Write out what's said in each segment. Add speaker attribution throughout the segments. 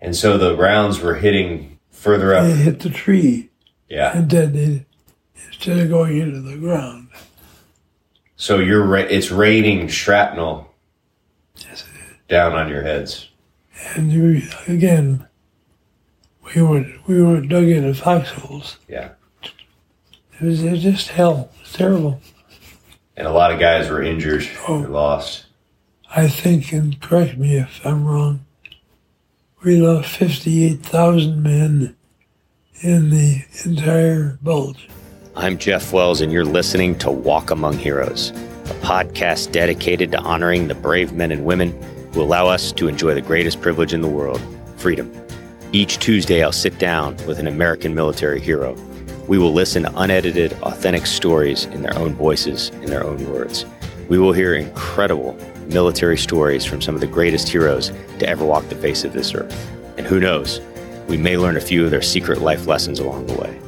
Speaker 1: And so the rounds were hitting further up.
Speaker 2: They hit the tree
Speaker 1: Yeah.
Speaker 2: and detonated instead of going into the ground.
Speaker 1: So you're ra- it's raining shrapnel
Speaker 2: Yes, it
Speaker 1: down on your heads.
Speaker 2: And you, again, we were we were dug into foxholes.
Speaker 1: Yeah.
Speaker 2: It was, it was just hell. It's terrible.
Speaker 1: And a lot of guys were injured
Speaker 2: Oh.
Speaker 1: or lost.
Speaker 2: I think, and correct me if I'm wrong, we lost 58,000 men in the entire bulge.
Speaker 3: I'm Jeff Wells, and you're listening to Walk Among Heroes, a podcast dedicated to honoring the brave men and women who allow us to enjoy the greatest privilege in the world freedom. Each Tuesday, I'll sit down with an American military hero. We will listen to unedited, authentic stories in their own voices, in their own words. We will hear incredible military stories from some of the greatest heroes to ever walk the face of this earth. And who knows, we may learn a few of their secret life lessons along the way.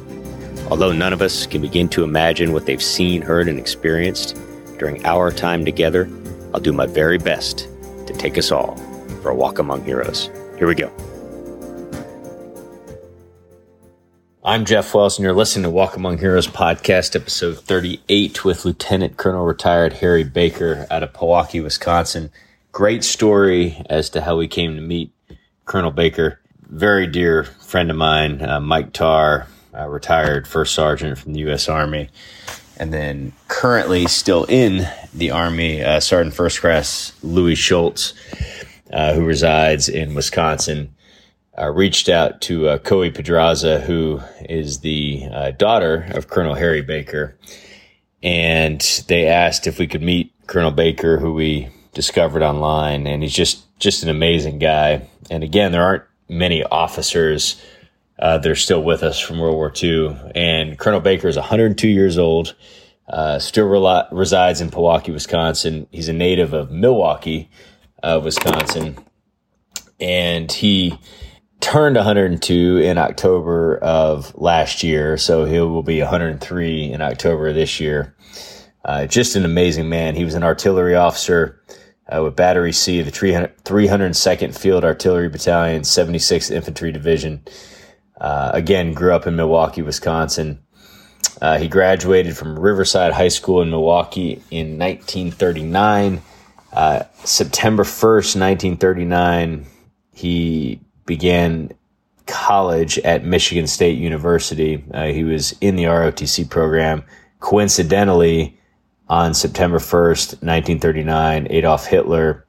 Speaker 3: Although none of us can begin to imagine what they've seen, heard, and experienced during our time together, I'll do my very best to take us all for a walk among heroes. Here we go. I'm Jeff Wells, and you're listening to Walk Among Heroes podcast, episode 38, with Lieutenant Colonel retired Harry Baker out of Milwaukee, Wisconsin. Great story as to how we came to meet Colonel Baker. Very dear friend of mine, uh, Mike Tarr, retired first sergeant from the U.S. Army, and then currently still in the Army, uh, Sergeant First Class Louie Schultz, uh, who resides in Wisconsin uh, reached out to uh, Coey Podraza, who is the uh, daughter of Colonel Harry Baker, and they asked if we could meet Colonel Baker, who we discovered online, and he's just just an amazing guy. And again, there aren't many officers uh, that are still with us from World War II, and Colonel Baker is 102 years old. Uh, still rela- resides in Milwaukee, Wisconsin. He's a native of Milwaukee, uh, Wisconsin, and he turned 102 in October of last year, so he will be 103 in October this year. Uh, just an amazing man. He was an artillery officer uh, with Battery C, the 300, 302nd Field Artillery Battalion, 76th Infantry Division. Uh, again, grew up in Milwaukee, Wisconsin. Uh, he graduated from Riverside High School in Milwaukee in 1939. Uh, September 1st, 1939, he began college at Michigan State University. Uh, he was in the ROTC program. Coincidentally, on September 1st, 1939, Adolf Hitler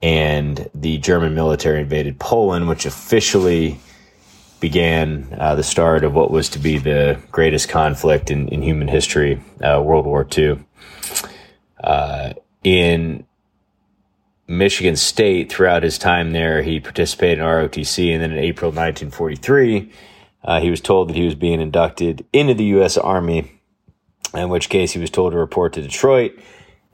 Speaker 3: and the German military invaded Poland, which officially began uh, the start of what was to be the greatest conflict in, in human history, uh, World War II. Uh, in Michigan State throughout his time there. He participated in ROTC, and then in April 1943, uh, he was told that he was being inducted into the U.S. Army, in which case he was told to report to Detroit.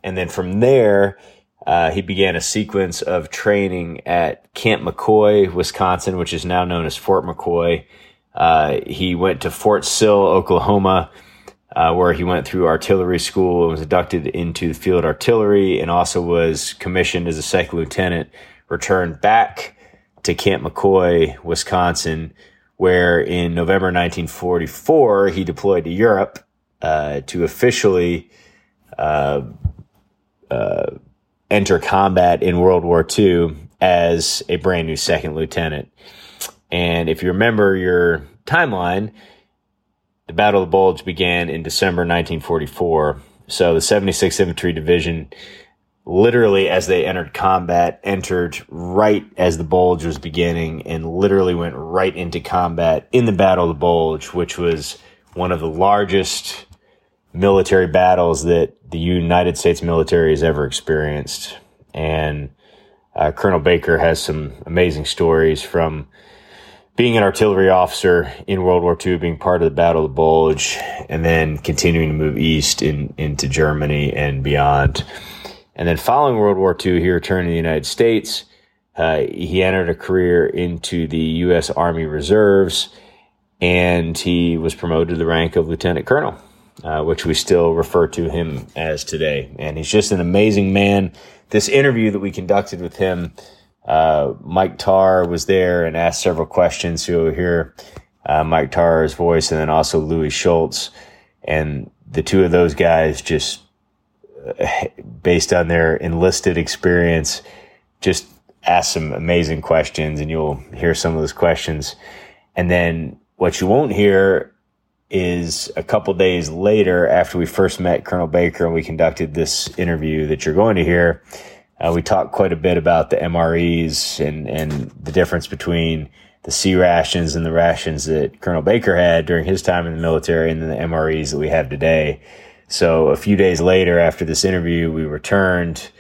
Speaker 3: And then from there, uh, he began a sequence of training at Camp McCoy, Wisconsin, which is now known as Fort McCoy. Uh, he went to Fort Sill, Oklahoma, uh, where he went through artillery school and was inducted into field artillery and also was commissioned as a second lieutenant, returned back to Camp McCoy, Wisconsin, where in November 1944 he deployed to Europe uh, to officially uh, uh, enter combat in World War II as a brand new second lieutenant. And if you remember your timeline, the Battle of the Bulge began in December 1944. So the 76th Infantry Division, literally as they entered combat, entered right as the Bulge was beginning and literally went right into combat in the Battle of the Bulge, which was one of the largest military battles that the United States military has ever experienced. And uh, Colonel Baker has some amazing stories from being an artillery officer in World War II, being part of the Battle of the Bulge, and then continuing to move east in, into Germany and beyond. And then following World War II, he returned to the United States. Uh, he entered a career into the U.S. Army Reserves, and he was promoted to the rank of lieutenant colonel, uh, which we still refer to him as today. And he's just an amazing man. This interview that we conducted with him uh, Mike Tarr was there and asked several questions. So you'll hear uh, Mike Tarr's voice and then also Louie Schultz. And the two of those guys just, uh, based on their enlisted experience, just ask some amazing questions and you'll hear some of those questions. And then what you won't hear is a couple days later after we first met Colonel Baker and we conducted this interview that you're going to hear. Uh, we talked quite a bit about the MREs and, and the difference between the C rations and the rations that Colonel Baker had during his time in the military and then the MREs that we have today. So a few days later after this interview, we returned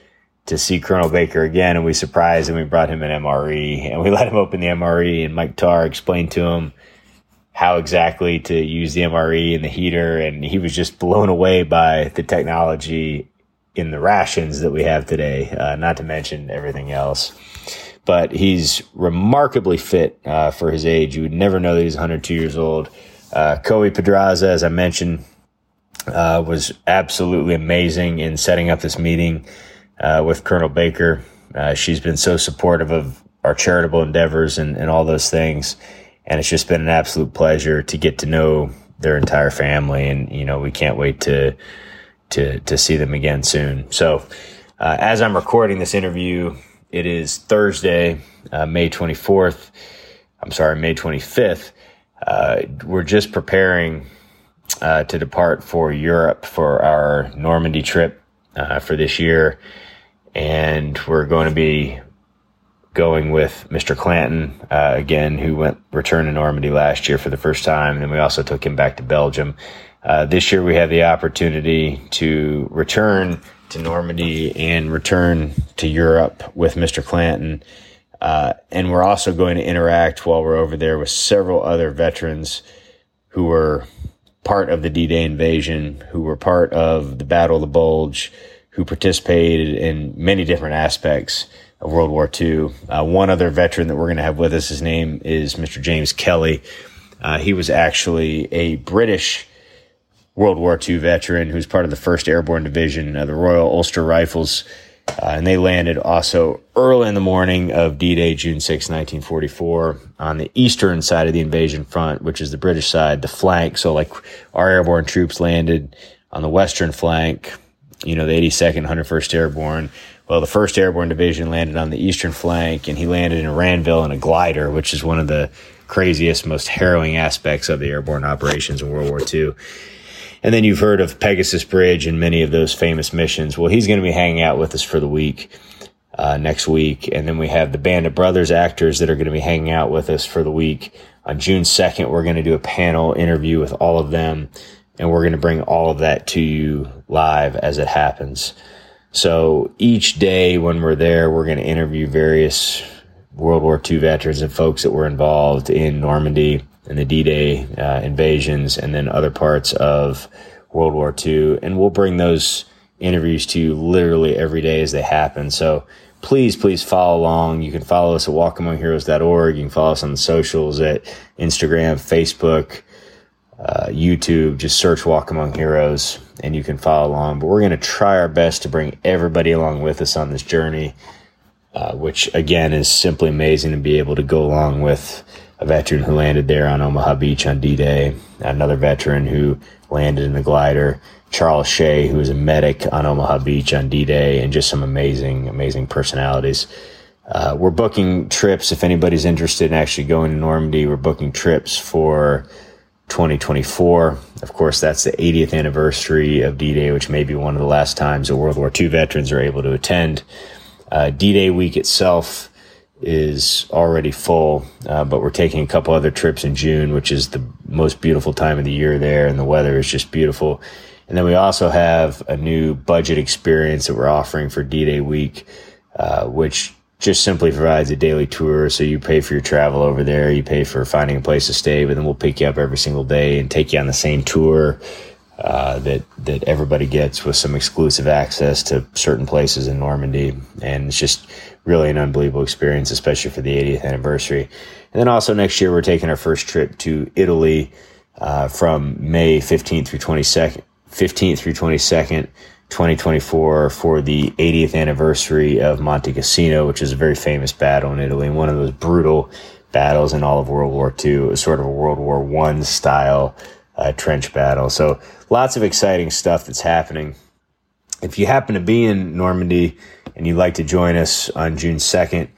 Speaker 3: to see Colonel Baker again and we surprised him. We brought him an MRE and we let him open the MRE and Mike Tarr explained to him how exactly to use the MRE and the heater. And he was just blown away by the technology in the rations that we have today, uh, not to mention everything else. But he's remarkably fit uh, for his age. You would never know that he's 102 years old. Uh, Coey Podraza, as I mentioned, uh, was absolutely amazing in setting up this meeting uh, with Colonel Baker. Uh, she's been so supportive of our charitable endeavors and, and all those things. And it's just been an absolute pleasure to get to know their entire family. And, you know, we can't wait to, to, to see them again soon. So, uh, as I'm recording this interview, it is Thursday, uh, May 24th. I'm sorry, May 25th. Uh, we're just preparing uh, to depart for Europe for our Normandy trip uh, for this year. And we're going to be going with Mr. Clanton uh, again, who went returned to Normandy last year for the first time, and we also took him back to Belgium. Uh, this year, we have the opportunity to return to Normandy and return to Europe with Mr. Clanton. Uh, and we're also going to interact while we're over there with several other veterans who were part of the D-Day invasion, who were part of the Battle of the Bulge, who participated in many different aspects of World War II. Uh, one other veteran that we're going to have with us, his name is Mr. James Kelly. Uh, he was actually a British World War II veteran who's part of the 1st Airborne Division of the Royal Ulster Rifles. Uh, and they landed also early in the morning of D-Day, June 6, 1944, on the eastern side of the invasion front, which is the British side, the flank. So like our airborne troops landed on the western flank, you know, the 82nd, 101st Airborne well, the first Airborne Division landed on the eastern flank, and he landed in Ranville in a glider, which is one of the craziest, most harrowing aspects of the airborne operations in World War II. And then you've heard of Pegasus Bridge and many of those famous missions. Well, he's going to be hanging out with us for the week uh, next week. And then we have the Band of Brothers actors that are going to be hanging out with us for the week. On June 2nd, we're going to do a panel interview with all of them. And we're going to bring all of that to you live as it happens. So each day when we're there, we're going to interview various World War II veterans and folks that were involved in Normandy and the D-Day uh, invasions, and then other parts of World War II. And we'll bring those interviews to you literally every day as they happen. So please, please follow along. You can follow us at walkamongheroes.org. You can follow us on the socials at Instagram, Facebook, uh, YouTube. Just search Walk Among Heroes and you can follow along. But we're going to try our best to bring everybody along with us on this journey, uh, which again is simply amazing to be able to go along with a veteran who landed there on Omaha Beach on D Day, another veteran who landed in the glider, Charles Shay, who was a medic on Omaha Beach on D Day, and just some amazing, amazing personalities. Uh, we're booking trips. If anybody's interested in actually going to Normandy, we're booking trips for 2024. Of course, that's the 80th anniversary of D-Day, which may be one of the last times that World War II veterans are able to attend. Uh, D-Day week itself is already full, uh, but we're taking a couple other trips in June, which is the most beautiful time of the year there, and the weather is just beautiful. And then we also have a new budget experience that we're offering for D-Day week, uh, which just simply provides a daily tour. So you pay for your travel over there, you pay for finding a place to stay, but then we'll pick you up every single day and take you on the same tour uh, that that everybody gets with some exclusive access to certain places in Normandy, and it's just really an unbelievable experience, especially for the 80th anniversary. And then also next year we're taking our first trip to Italy uh, from May 15th through 22nd, 15th through 22nd 2024 for the 80th anniversary of Monte Cassino, which is a very famous battle in Italy, one of those brutal battles in all of World War II. Sort of a World War One style uh, trench battle. So lots of exciting stuff that's happening. If you happen to be in Normandy and you'd like to join us on June 2nd,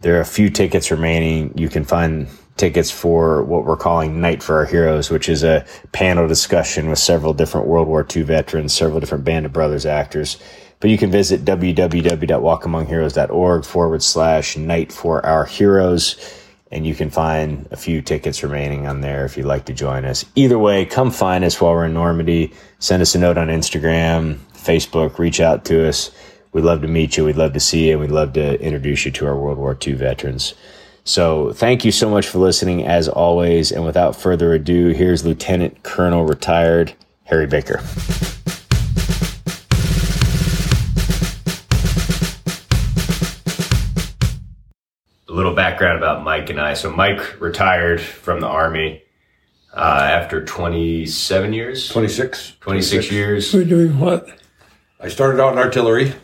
Speaker 3: there are a few tickets remaining. You can find tickets for what we're calling Night for Our Heroes, which is a panel discussion with several different World War II veterans, several different Band of Brothers actors. But you can visit www.walkamongheroes.org forward slash Night for Our Heroes, and you can find a few tickets remaining on there if you'd like to join us. Either way, come find us while we're in Normandy. Send us a note on Instagram, Facebook, reach out to us. We'd love to meet you. We'd love to see you. And we'd love to introduce you to our World War II veterans. So thank you so much for listening as always. And without further ado, here's Lieutenant Colonel retired Harry Baker. A little background about Mike and I. So Mike retired from the Army uh, after 27 years,
Speaker 4: 26.
Speaker 3: 26 years.
Speaker 2: We're doing what?
Speaker 4: I started out in artillery,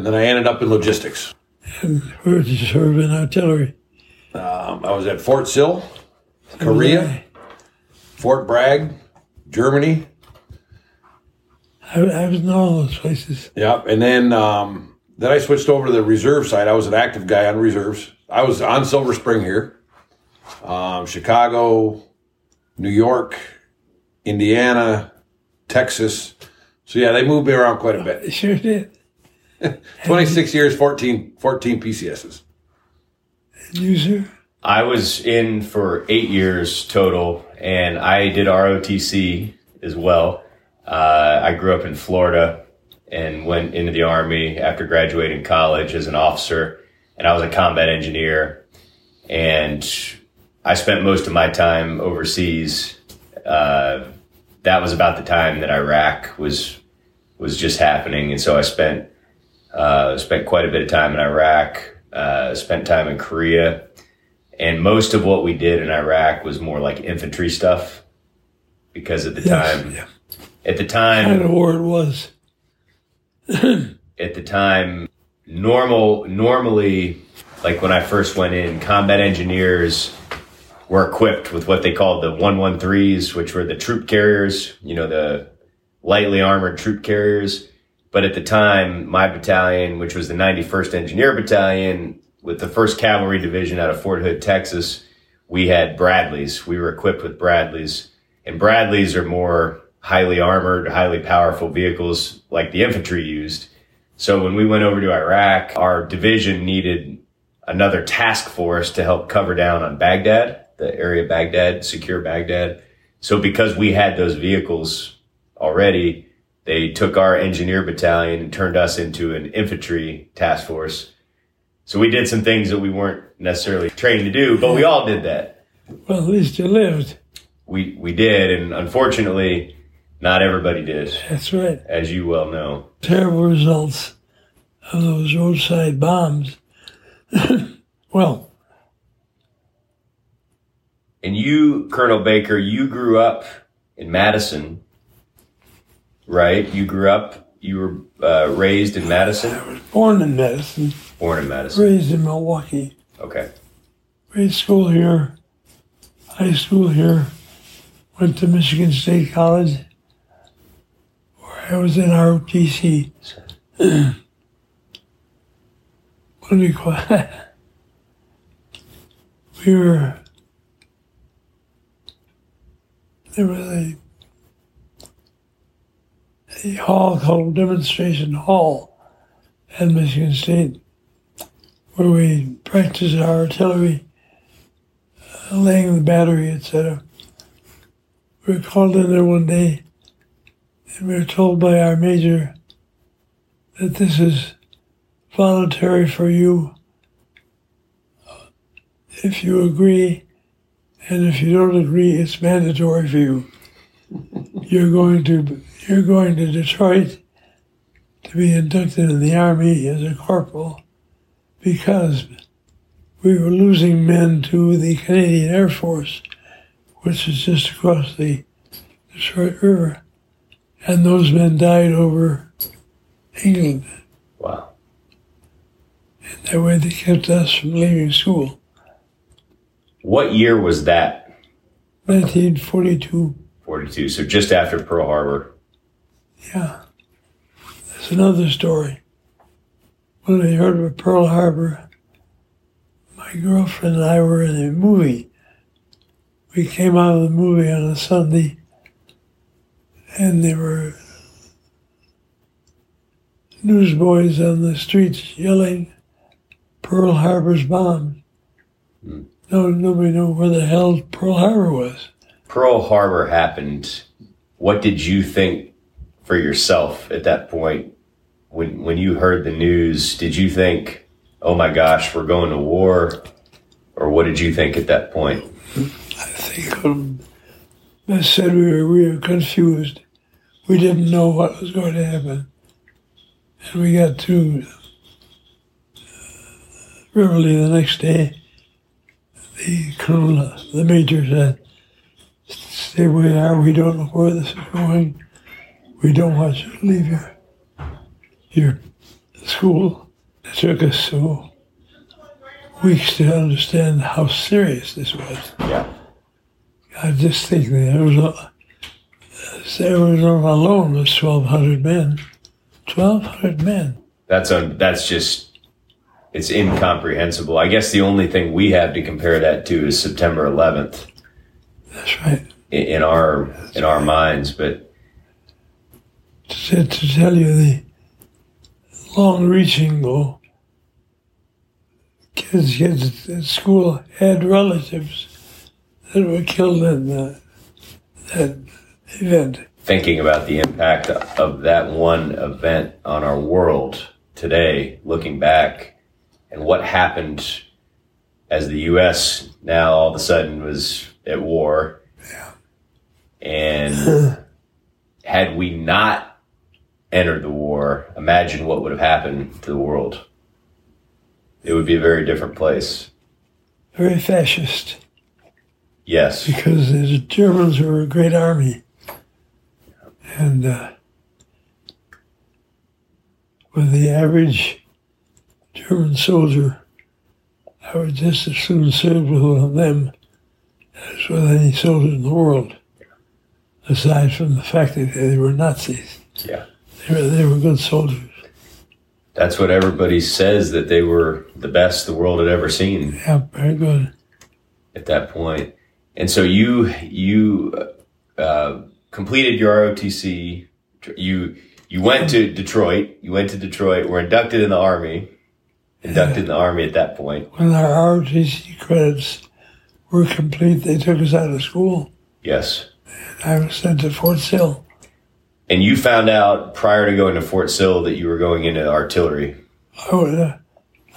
Speaker 4: and then I ended up in logistics.
Speaker 2: And where did you serve in artillery?
Speaker 4: Um, I was at Fort Sill, Korea, Fort Bragg, Germany.
Speaker 2: I, I was in all those places.
Speaker 4: Yep. And then um, then I switched over to the reserve side. I was an active guy on reserves. I was on Silver Spring here, um, Chicago, New York, Indiana, Texas. So yeah, they moved me around quite a bit.
Speaker 2: Sure did.
Speaker 4: 26 years, 14, 14 PCSs.
Speaker 2: And you, sir?
Speaker 3: I was in for eight years total, and I did ROTC as well. Uh, I grew up in Florida and went into the Army after graduating college as an officer, and I was a combat engineer. And I spent most of my time overseas. Uh, that was about the time that Iraq was was just happening, and so I spent uh, spent quite a bit of time in Iraq. Uh, spent time in Korea, and most of what we did in Iraq was more like infantry stuff because at the
Speaker 2: Yes,
Speaker 3: time,
Speaker 2: yeah.
Speaker 3: at the time, Kind
Speaker 2: of war it was.
Speaker 3: at the time, normal, normally, like when I first went in, combat engineers were equipped with what they called the 113s, which were the troop carriers, you know, the lightly armored troop carriers. But at the time, my battalion, which was the 91st Engineer Battalion, with the 1st Cavalry Division out of Fort Hood, Texas, we had Bradleys. We were equipped with Bradleys. And Bradleys are more highly armored, highly powerful vehicles like the infantry used. So when we went over to Iraq, our division needed another task force to help cover down on Baghdad, the area of Baghdad, secure Baghdad. So because we had those vehicles already, they took our engineer battalion and turned us into an infantry task force. So we did some things that we weren't necessarily trained to do, but we all did that.
Speaker 2: Well, at least you lived.
Speaker 3: We we did, and unfortunately, not everybody did,
Speaker 2: That's right.
Speaker 3: as you well know.
Speaker 2: Terrible results of those roadside bombs. well,
Speaker 3: And you, Colonel Baker, you grew up in Madison, right? You grew up, you were uh, raised in Madison, I was
Speaker 2: born in Madison,
Speaker 3: born in Madison.
Speaker 2: raised in Milwaukee,
Speaker 3: Okay.
Speaker 2: grade school here, high school here, went to Michigan State College, where I was in ROTC. what do we call it? We were, there was a, a hall called Demonstration Hall at Michigan State where we practiced our artillery, uh, laying the battery, etc. We were called in there one day, and we were told by our major that this is voluntary for you. If you agree, and if you don't agree, it's mandatory for you. You're going to you're going to Detroit to be inducted in the army as a corporal because we were losing men to the Canadian Air Force, which is just across the Detroit River. And those men died over England.
Speaker 3: Wow.
Speaker 2: That way they kept us from leaving school.
Speaker 3: What year was that?
Speaker 2: 1942.
Speaker 3: 42. So just after Pearl Harbor.
Speaker 2: Yeah. That's another story. When I heard of Pearl Harbor, my girlfriend and I were in a movie. We came out of the movie on a Sunday, and there were newsboys on the streets yelling, Pearl Harbor's bombed. Hmm. No, nobody knew where the hell Pearl Harbor was.
Speaker 3: Pearl Harbor happened. What did you think for yourself at that point? When when you heard the news, did you think, "Oh my gosh, we're going to war," or what did you think at that point?
Speaker 2: I think um, I said we were, we were confused. We didn't know what was going to happen. And we got to uh, the next day. The colonel, the major said, stay where you are. We don't know where this is going. We don't want you to leave your, your school. It took us so weeks to understand how serious this was.
Speaker 3: Yeah.
Speaker 2: I just think that there was a, there was alone was twelve hundred men. Twelve hundred men.
Speaker 3: That's un, that's just it's incomprehensible. I guess the only thing we have to compare that to is September 11th
Speaker 2: That's right.
Speaker 3: In, in our in our minds, but
Speaker 2: To, to tell you the long-reaching goal. Kids, kids at school had relatives that were killed in the, that event.
Speaker 3: thinking about the impact of that one event on our world today, looking back, and what happened as the U.S. now all of a sudden was at war. And had we not entered the war, imagine what would have happened to the world. It would be a very different place.
Speaker 2: Very fascist.
Speaker 3: Yes.
Speaker 2: because the Germans were a great army. And uh, with the average German soldier, I would just as soon serve with them as with any soldier in the world, aside from the fact that they were Nazis.
Speaker 3: Yeah.
Speaker 2: They were, they were good soldiers.
Speaker 3: That's what everybody says that they were the best the world had ever seen.
Speaker 2: Yeah, very good.
Speaker 3: at that point. And so you you uh, completed your ROTC. You you went to Detroit. You went to Detroit. Were inducted in the army. Inducted in the army at that point.
Speaker 2: When our ROTC credits were complete, they took us out of school.
Speaker 3: Yes.
Speaker 2: I was sent to Fort Sill.
Speaker 3: And you found out prior to going to Fort Sill that you were going into artillery.
Speaker 2: I, would, uh,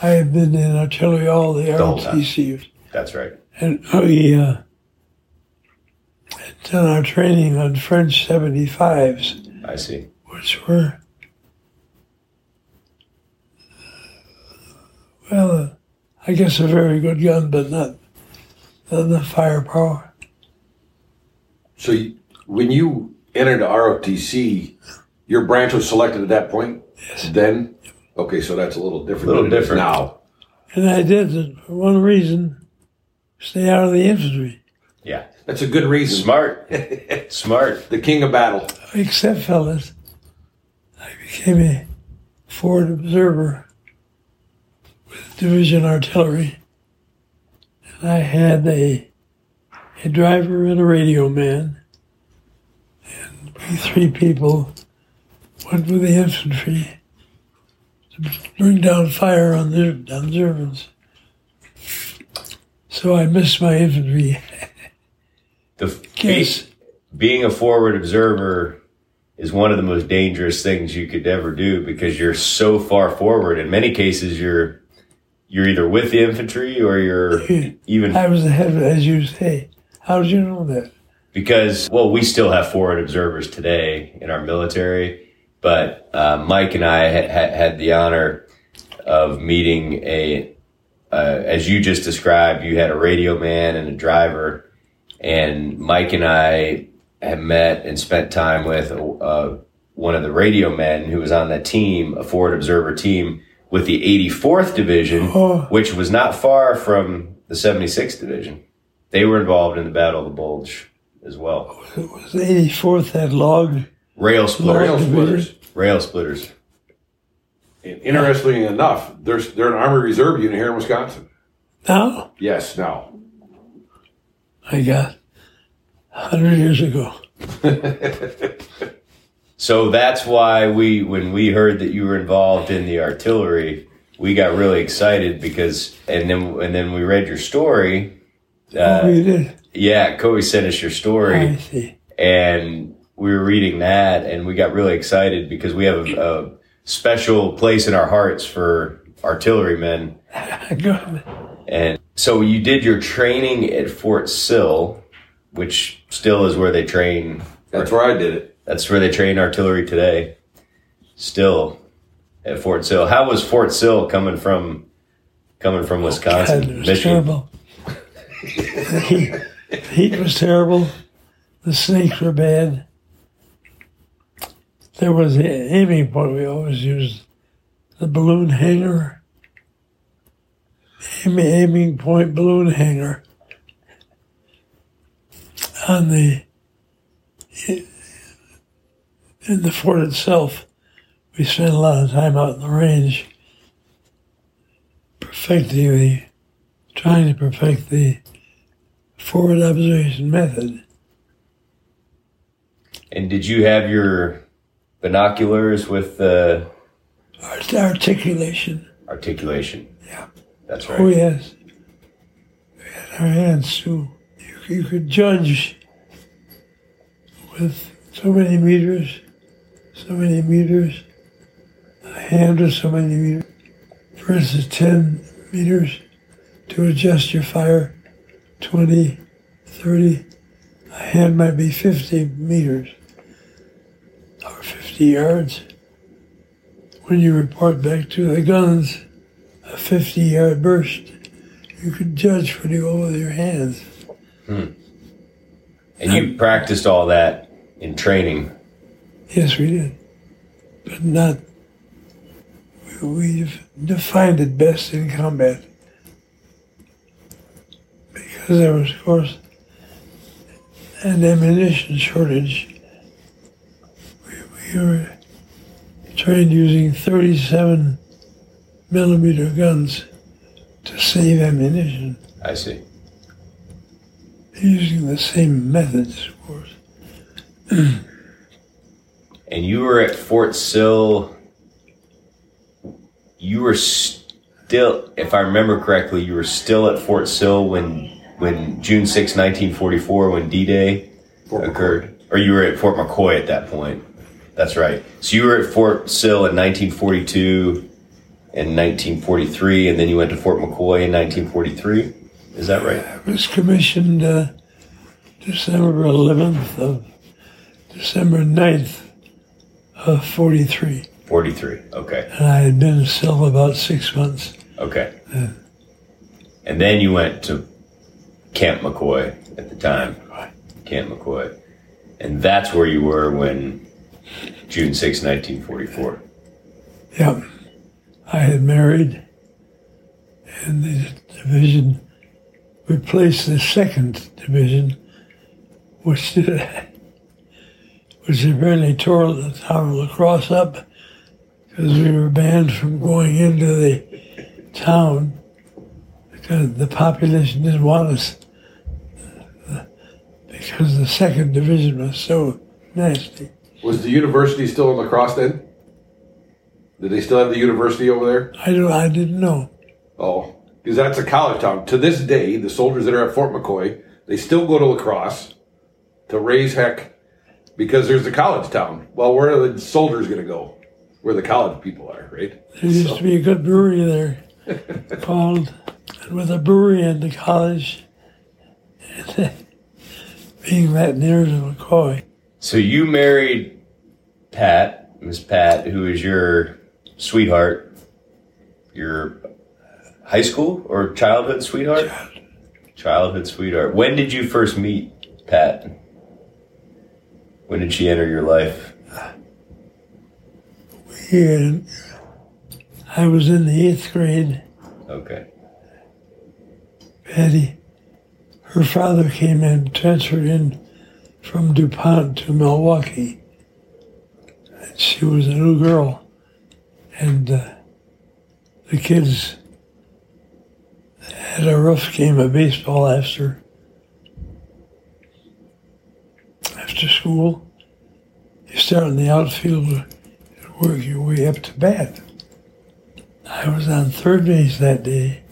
Speaker 2: I had been in artillery all the
Speaker 3: time.
Speaker 2: ROTC,
Speaker 3: That's right.
Speaker 2: and we uh, had done our training on French 75s,
Speaker 3: I see.
Speaker 2: which were, well, uh, I guess a very good gun, but not, not the firepower.
Speaker 4: So you, when you entered the ROTC, your branch was selected at that point?
Speaker 2: Yes.
Speaker 4: Then? Okay, so that's a little different.
Speaker 3: A Little
Speaker 4: than it is
Speaker 3: different.
Speaker 4: now.
Speaker 2: And I did it for one reason stay out of the infantry.
Speaker 3: Yeah.
Speaker 4: That's a good reason.
Speaker 3: Smart. Smart.
Speaker 4: The king of battle.
Speaker 2: except fellas, I became a forward observer with division artillery. And I had a a driver and a radio man. And we three people went with the infantry to bring down fire on the on Germans. So I missed my infantry.
Speaker 3: The
Speaker 2: Yes.
Speaker 3: being a forward observer is one of the most dangerous things you could ever do because you're so far forward. In many cases, you're you're either with the infantry or you're even
Speaker 2: I was ahead, as you say. How did you know that?
Speaker 3: because well, we still have forward observers today in our military. But uh, Mike and I had, had, had the honor of meeting a, uh, as you just described, you had a radio man and a driver, and Mike and I had met and spent time with uh, one of the radio men who was on that team, a forward observer team with the 84th Division,
Speaker 2: Oh.
Speaker 3: which was not far from the 76th Division. They were involved in the Battle of the Bulge as well.
Speaker 2: It was the 84th that log.
Speaker 3: Rail splitters.
Speaker 4: Rail splitters.
Speaker 3: Rail splitters.
Speaker 4: And Interestingly enough, there's they're an Army Reserve unit here in Wisconsin.
Speaker 2: Now
Speaker 4: Yes, now.
Speaker 2: I got 100 years ago.
Speaker 3: So that's why we, when we heard that you were involved in the artillery, we got really excited because, and then and then we read your story.
Speaker 2: Oh,
Speaker 3: Uh,
Speaker 2: you did?
Speaker 3: yeah, Coey sent us your
Speaker 2: I
Speaker 3: story,
Speaker 2: see.
Speaker 3: and we were reading that, and we got really excited because we have a, a special place in our hearts for artillerymen. And so you did your training at Fort Sill, which still is where they train.
Speaker 4: That's where I did it.
Speaker 3: That's where they train artillery today. Still at Fort Sill. How was Fort Sill coming from coming from Wisconsin,
Speaker 2: God, it was
Speaker 3: Michigan?
Speaker 2: terrible. The, heat, was terrible. The snakes were bad. There was the aiming point we always used, the balloon hangar. Aim, aiming point balloon hangar. On the in the fort itself, we spent a lot of time out in the range perfecting the, trying to perfect the forward observation method.
Speaker 3: And did you have your binoculars with the
Speaker 2: Art- articulation.
Speaker 3: articulation?
Speaker 2: Yeah.
Speaker 3: That's
Speaker 2: oh,
Speaker 3: right.
Speaker 2: Oh, yes. We had our hands too. You, you could judge with so many meters, so many meters, a hand was so many meters, versus 10 meters to adjust your fire, 20, 30. A hand might be 50 meters or 50 yards. When you report back to the guns, a 50 yard burst, you could judge pretty well with your hands. Hmm.
Speaker 3: And you practiced all that in training.
Speaker 2: Yes, we did. But not, we- we've defined it best in combat. Because there was, of course, an ammunition shortage. We, we were trained using 37 millimeter guns to save ammunition,
Speaker 3: I see.
Speaker 2: using the same methods, of course.
Speaker 3: And you were at Fort Sill. You were still, if I remember correctly, you were still at Fort Sill when when June 6, 1944, when D-Day
Speaker 4: Fort
Speaker 3: occurred. Or you were at Fort McCoy at that point. That's right. So you were at Fort Sill in 1942 and 1943, and then you went to Fort McCoy in 1943. Is that right?
Speaker 2: I was commissioned uh, December 11th of December 9th of 43.
Speaker 3: 43. Okay.
Speaker 2: And I had been still about six months.
Speaker 3: Okay. And then you went to Camp McCoy at the time. Camp McCoy. And that's where you were when June 6, 1944.
Speaker 2: Yeah. I had married, and the division replaced the second division, which did, which apparently tore the town of La Crosse up because we were banned from going into the town because the population didn't want us because the second division was so nasty.
Speaker 4: Was the university still in La Crosse then? Did they still have the university over there?
Speaker 2: I don't, I didn't know.
Speaker 4: Oh, because that's a college town. To this day, the soldiers that are at Fort McCoy, they still go to La Crosse to raise heck because there's a college town. Well, where are the soldiers going to go? Where the college people are, right?
Speaker 2: There used to be a good brewery there called, with a brewery and the college, being that near to McCoy.
Speaker 3: So you married Pat, Miss Pat, who is your sweetheart, your high school or childhood sweetheart? Childhood sweetheart. When did you first meet Pat? When did she enter your life?
Speaker 2: And I was in the eighth grade.
Speaker 3: Okay.
Speaker 2: Patty, her father came in, transferred in from DuPont to Milwaukee. And she was a new girl. And uh, the kids had a rough game of baseball after after school. You start in the outfield and work your way up to bat. I was on third base that day,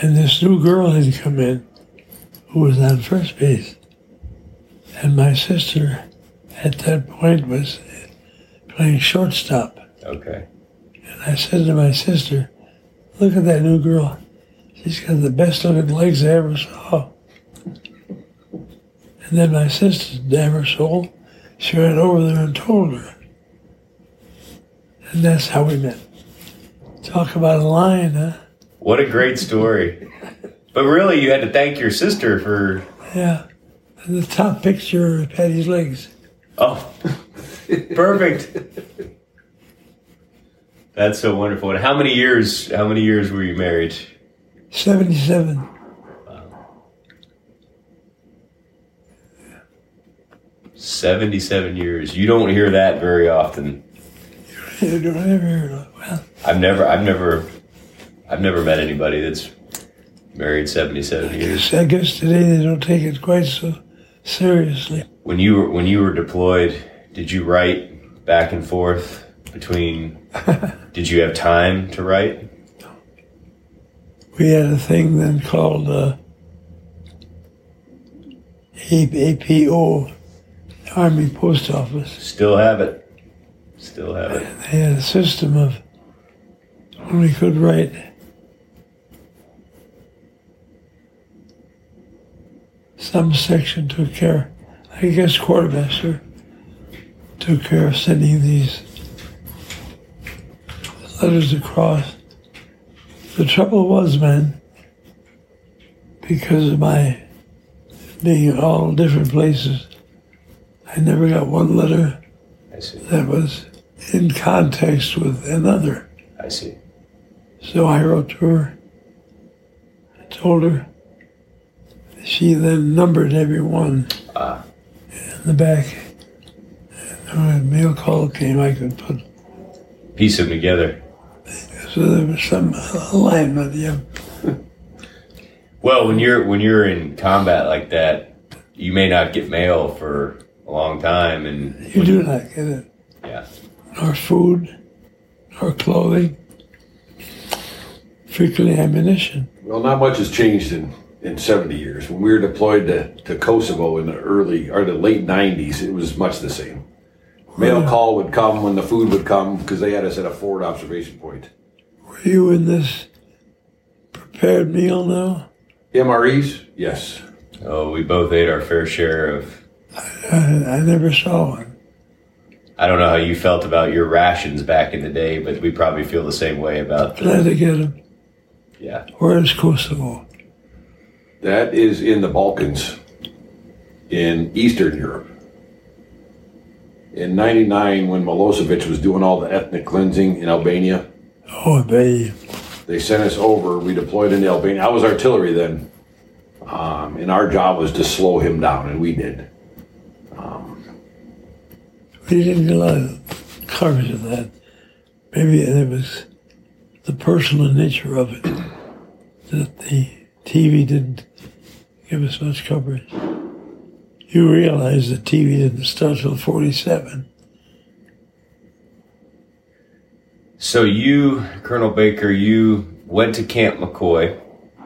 Speaker 2: and this new girl had come in who was on first base. And my sister at that point was playing shortstop.
Speaker 3: Okay.
Speaker 2: And I said to my sister, Look at that new girl. She's got the best looking legs I ever saw. And then my sister, damn her soul, she ran over there and told her. And that's how we met. Talk about a line, huh?
Speaker 3: What a great story. But really, you had to thank your sister for.
Speaker 2: Yeah. The top picture of Patty's legs.
Speaker 3: Oh, perfect. That's so wonderful. And how many years? How many years were you married?
Speaker 2: 77.
Speaker 3: Seventy-seven years. You don't hear that very often.
Speaker 2: You don't ever, well,
Speaker 3: I've never. I've never. I've never met anybody that's married seventy-seven years.
Speaker 2: I guess today they don't take it quite so seriously.
Speaker 3: When you were when you were deployed, did you write back and forth between? did you have time to write?
Speaker 2: We had a thing then called uh, APO, Army Post Office.
Speaker 3: Still have it. Still have it.
Speaker 2: They had a system of when we could write. Some section took care, I guess quartermaster took care of sending these letters across. The trouble was, man, because of my being in all different places, I never got one letter that was in context with another.
Speaker 3: I see.
Speaker 2: So I wrote to her, I told her. She then numbered every one
Speaker 3: Ah,
Speaker 2: in the back. And when a mail call came, I could put,
Speaker 3: piece them together.
Speaker 2: so there was some alignment, yeah.
Speaker 3: Well, when you're when you're in combat like that, you may not get mail for a long time, and
Speaker 2: You do not get it.
Speaker 3: yeah,
Speaker 2: Nor food, nor clothing, frequently ammunition.
Speaker 4: Well, not much has changed in, in 70 years. When we were deployed to, to Kosovo in the early or the late 90s, it was much the same. Mail call would come when the food would come because they had us at a forward observation point.
Speaker 2: Were you in this prepared meal now?
Speaker 4: MREs? Yes.
Speaker 3: oh, we both ate our fair share of.
Speaker 2: I, I never saw one.
Speaker 3: I don't know how you felt about your rations back in the day, but we probably feel the same way about the
Speaker 2: Glad to get them.
Speaker 3: yeah.
Speaker 2: Where's Kosovo?
Speaker 4: That is in the Balkans, in Eastern Europe. In 99, when Milosevic was doing all the ethnic cleansing in Albania,
Speaker 2: Oh, baby.
Speaker 4: they sent us over. We deployed into Albania. I was artillery then. Um, and our job was to slow him down, and we did.
Speaker 2: We didn't get a lot of coverage of that. Maybe it was the personal nature of it that the TV didn't give us much coverage. You realize that TV didn't start till 47.
Speaker 3: So you, Colonel Baker, you went to Camp McCoy.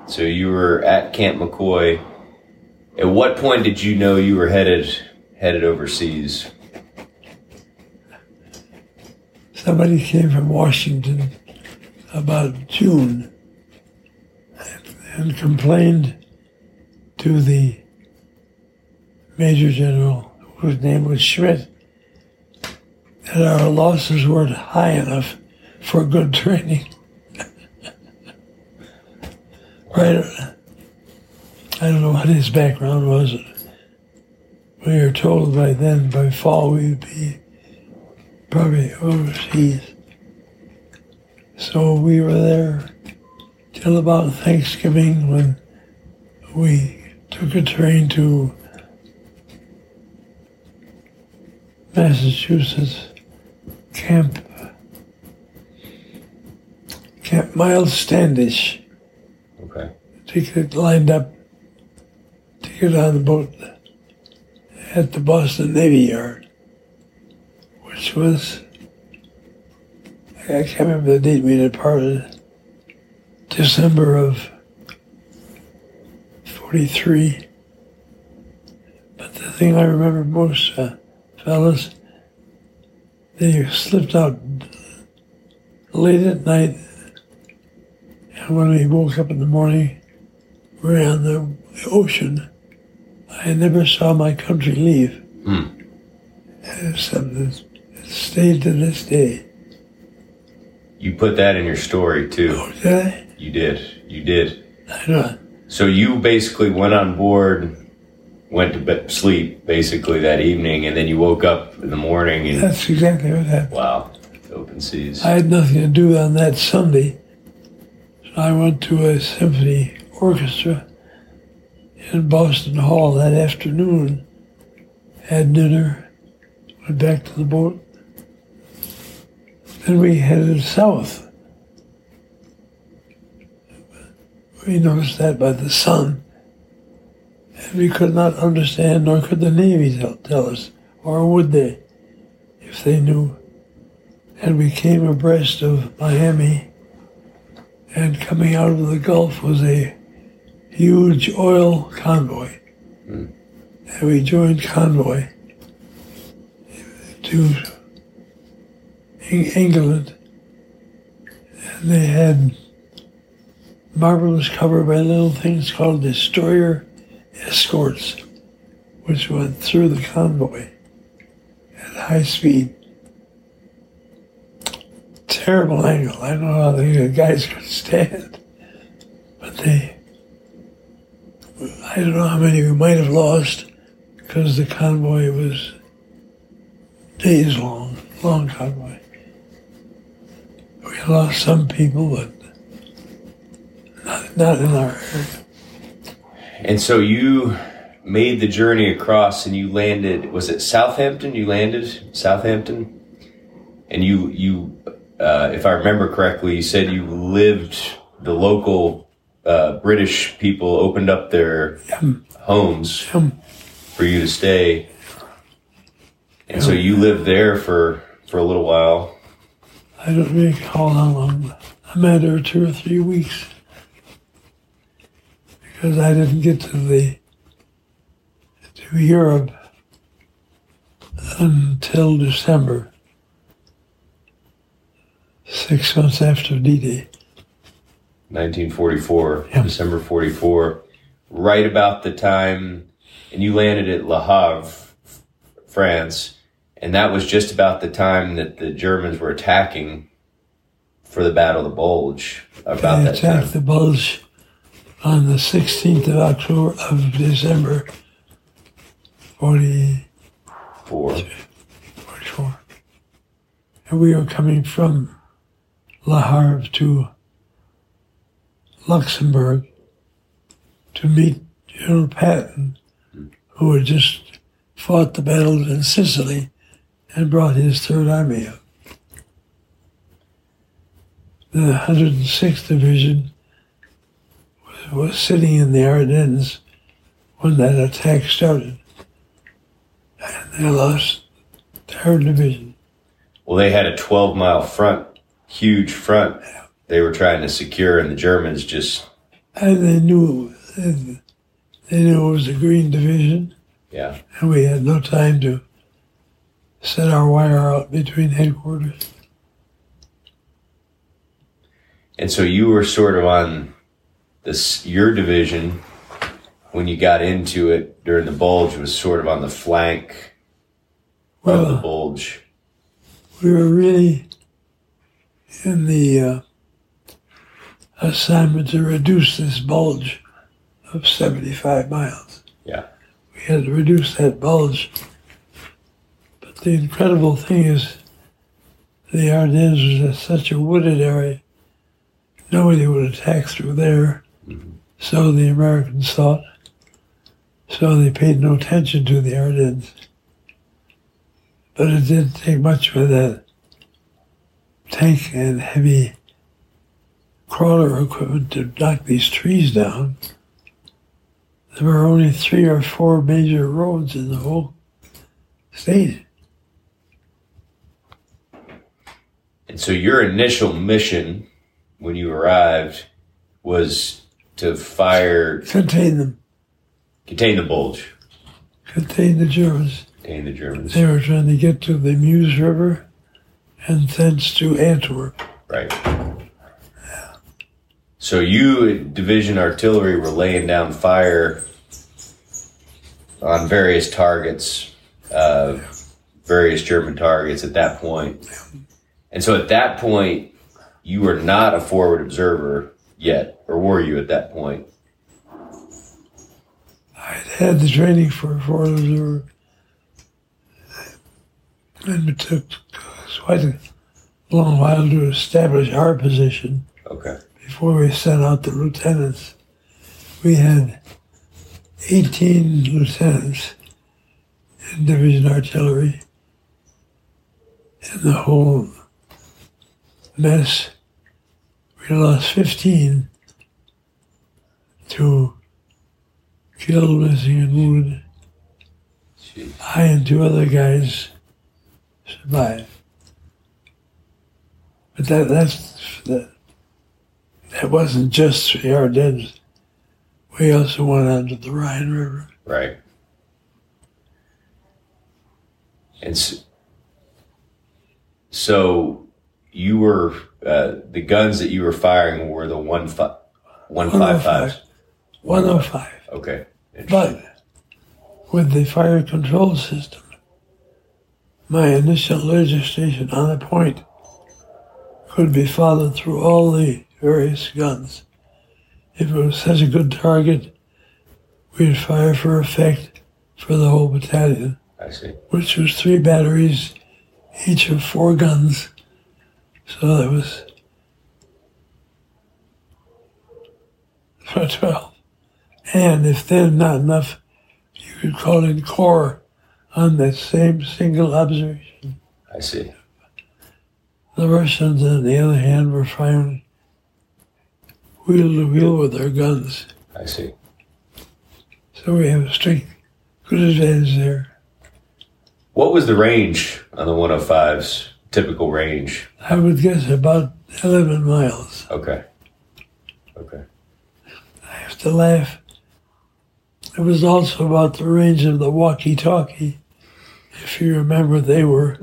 Speaker 3: So you were at Camp McCoy. At what point did you know you were headed headed overseas?
Speaker 2: Somebody came from Washington about June and, and complained to the Major General, whose name was Schmidt, that our losses weren't high enough for good training. right? I don't know what his background was, we were told by then, by fall, we'd be probably overseas. So we were there till about Thanksgiving when we took a train to Massachusetts, Camp Camp Miles Standish.
Speaker 3: Okay.
Speaker 2: Ticket lined up to get on the boat at the Boston Navy Yard, which was I can't remember the date we departed. December of 43. But the thing I remember most, uh, fellas, they slipped out late at night, and when we woke up in the morning, we were on the ocean. I never saw my country leave.
Speaker 3: Hmm.
Speaker 2: And it's something that stayed to this day.
Speaker 3: You put that in your story too.
Speaker 2: Oh, did I?
Speaker 3: You did. You did.
Speaker 2: I don't.
Speaker 3: So you basically went on board, went to bed, sleep basically that evening, and then you woke up in the morning and
Speaker 2: That's exactly what happened.
Speaker 3: wow, open seas.
Speaker 2: I had nothing to do on that Sunday. So I went to a symphony orchestra in Boston Hall that afternoon, had dinner, went back to the boat. Then we headed south. We noticed that by the sun. And we could not understand, nor could the Navy tell, tell us, or would they, if they knew and we came abreast of Miami. And coming out of the Gulf was a huge oil convoy. Hmm. And we joined convoy to England. And they had marvelous covered by little things called destroyer escorts, which went through the convoy at high speed terrible angle. I don't know how the guys could stand, but they. I don't know how many we might have lost because the convoy was days long, long convoy. We lost some people, but not, not in our.
Speaker 3: And so you made the journey across, and you landed. Was it Southampton? You landed Southampton, and you you, uh, if I remember correctly, you said you lived. The local uh, British people opened up their homes
Speaker 2: Um,
Speaker 3: for you to stay, and so you lived there for for a little while.
Speaker 2: I don't recall how long. I met her two or three weeks because I didn't get to the to Europe until December, six months after D-Day.
Speaker 3: 1944,
Speaker 2: Yeah.
Speaker 3: December 44, right about the time, and you landed at Le Havre, France, and that was just about the time that the Germans were attacking for the Battle of the Bulge. About
Speaker 2: They
Speaker 3: that time.
Speaker 2: the Bulge on the 16th of October of December, 40. 44. And we were coming from La Havre to Luxembourg to meet General Patton, who had just fought the battles in Sicily and brought his Third Army up. The 106th Division was, sitting in the Ardennes when that attack started. And they lost their division.
Speaker 3: Well, they had a 12 mile front, huge front they were trying to secure, and the Germans just,
Speaker 2: And they knew they knew it was the Green Division,
Speaker 3: yeah.
Speaker 2: and we had no time to set our wire out between headquarters.
Speaker 3: And so you were sort of on this, your division, when you got into it during the Bulge, was sort of on the flank of the Bulge.
Speaker 2: we were really in the uh, assignment to reduce this bulge of 75 miles.
Speaker 3: Yeah.
Speaker 2: We had to reduce that bulge. But the incredible thing is, the Ardennes was such a wooded area, nobody would attack through there. So the Americans thought. So they paid no attention to the Ardennes. But it didn't take much for that tank and heavy crawler equipment to knock these trees down. There were only three or four major roads in the whole state.
Speaker 3: And so your initial mission when you arrived was to fire,
Speaker 2: Contain them,
Speaker 3: contain the bulge,
Speaker 2: contain the Germans.
Speaker 3: contain the Germans.
Speaker 2: They were trying to get to the Meuse River and thence to Antwerp.
Speaker 3: Right. So you, division artillery, were laying down fire on various targets, uh, various German targets at that point. And so at that point, you were not a forward observer yet, or were you at that point?
Speaker 2: I'd had the training for forward observer. And it took quite a long while to establish our position.
Speaker 3: Okay.
Speaker 2: before we sent out the lieutenants, we had 18 lieutenants in division artillery. And the whole mess, we lost 15 to killed, missing, and wounded. I and two other guys survived. But that, that's, that, that wasn't just the Ardennes. We also went on to the Rhine River.
Speaker 3: Right. And s- so you were uh, the guns that you were firing were the one fi- one five fives.
Speaker 2: 105.
Speaker 3: Okay.
Speaker 2: But with the fire control system, my initial legislation on the point could be followed through all the various guns. If it was such a good target, we'd fire for effect for the whole battalion,
Speaker 3: I see.
Speaker 2: which was three batteries, each of four guns. So that was for 12. And if then not enough, you could call in corps on that same single observation.
Speaker 3: I see.
Speaker 2: The Russians, on the other hand, were firing wheel to wheel with their guns.
Speaker 3: I see.
Speaker 2: So we have a strict, good advantage there.
Speaker 3: What was the range on the 105s? Typical range.
Speaker 2: I would guess about 11 miles.
Speaker 3: Okay. Okay.
Speaker 2: I have to laugh. It was also about the range of the walkie talkie. If you remember, they were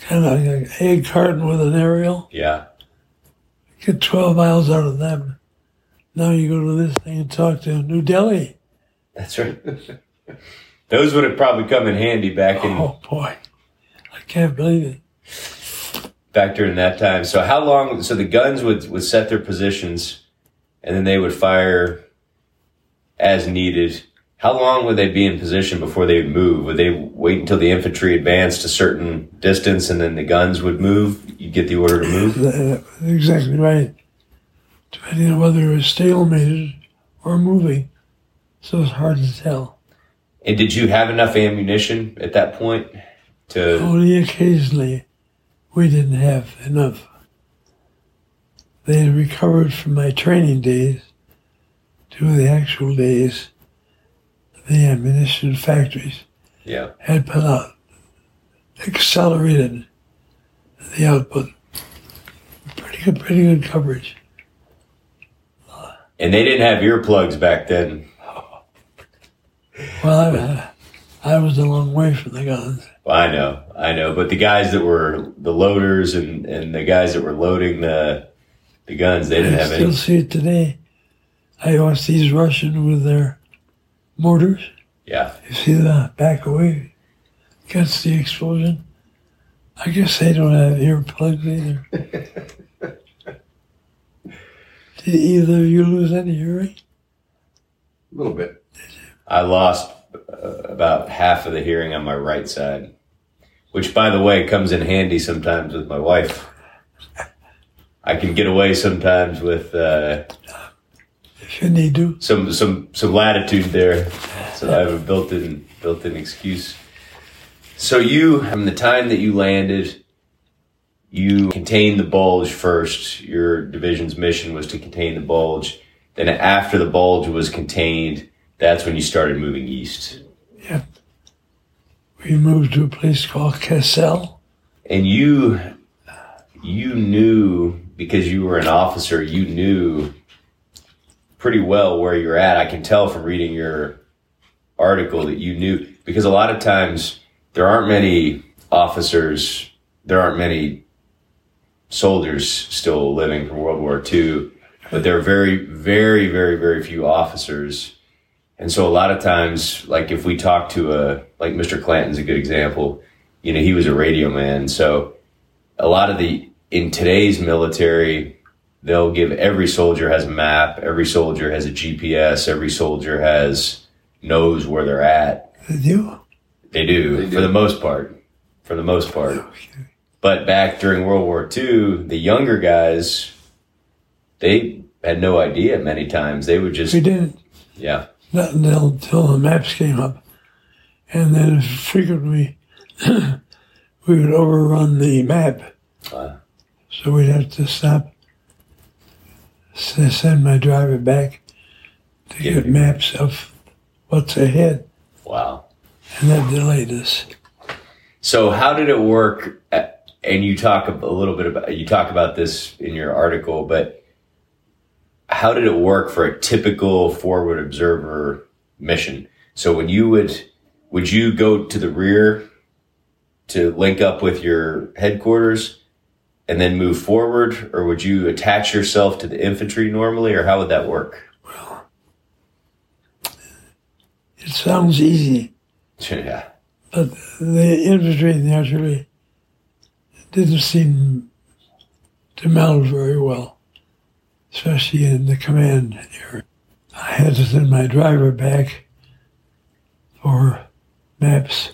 Speaker 2: kind of like an egg carton with an aerial.
Speaker 3: Yeah.
Speaker 2: Get 12 miles out of them. Now you go to this thing and talk to New Delhi.
Speaker 3: That's right. Those would have probably come in handy back in
Speaker 2: Oh boy, can't believe it.
Speaker 3: back during that time. So how long? So the guns would would set their positions, and then they would fire as needed. How long would they be in position before they would move? Would they wait until the infantry advanced a certain distance, and then the guns would move? You'd get the order to move.
Speaker 2: Exactly right. Depending on whether it was stalemated or moving. So it's hard to tell.
Speaker 3: And did you have enough ammunition at that point to?
Speaker 2: Only occasionally we didn't have enough. They had recovered from my training days to the actual days. The ammunition factories
Speaker 3: Yeah.
Speaker 2: had put out, accelerated the output. Pretty good, pretty good coverage.
Speaker 3: And they didn't have earplugs back then.
Speaker 2: Well, I, I was a long way from the guns.
Speaker 3: Well, I know, I know, but the guys that were the loaders and, and the guys that were loading the the guns, they didn't
Speaker 2: I
Speaker 3: have
Speaker 2: still
Speaker 3: any.
Speaker 2: see it today. I watch these Russian with their mortars.
Speaker 3: Yeah,
Speaker 2: You see the back away gets the explosion. I guess they don't have earplugs either. Did either of you lose any hearing?
Speaker 4: A little bit.
Speaker 3: I I lost about half of the hearing on my right side, which, by the way, comes in handy sometimes with my wife. I can get away sometimes with uh,
Speaker 2: If you need to.
Speaker 3: some some some latitude there, so I have a built-in built-in excuse. So you, from the time that you landed, you contained the bulge first. Your division's mission was to contain the bulge. Then, after the bulge was contained, that's when you started moving east.
Speaker 2: Yep. We moved to a place called Cassell.
Speaker 3: And you, you knew because you were an officer. You knew pretty well where you're at. I can tell from reading your article that you knew because a lot of times there aren't many officers, there aren't many soldiers still living from World War II, but there are very, very, very, very few officers. And so a lot of times, like if we talk to a, like Mr. Clanton's a good example, you know, he was a radio man. So a lot of the, in today's military, they'll give every soldier has a map, every soldier has a GPS, every soldier has, knows where they're at.
Speaker 2: Did you?
Speaker 3: They do,
Speaker 4: They do.
Speaker 3: for the most part. For the most part.
Speaker 2: Oh, okay.
Speaker 3: But back during World War II, the younger guys, they had no idea many times. They would just,
Speaker 2: We didn't.
Speaker 3: yeah,
Speaker 2: Not until, until the maps came up. And then frequently we would overrun the map. So we'd have to stop, send my driver back to get maps of what's ahead.
Speaker 3: wow.
Speaker 2: And that delayed us.
Speaker 3: So how did it work? At, and you talk a little bit about you talk about this in your article, but how did it work for a typical forward observer mission? So when you would would you go to the rear to link up with your headquarters and then move forward, or would you attach yourself to the infantry normally, or how would that work?
Speaker 2: Well, It sounds easy,
Speaker 3: yeah,
Speaker 2: but the infantry naturally didn't seem to meld very well, especially in the command area. I had to send my driver back for maps.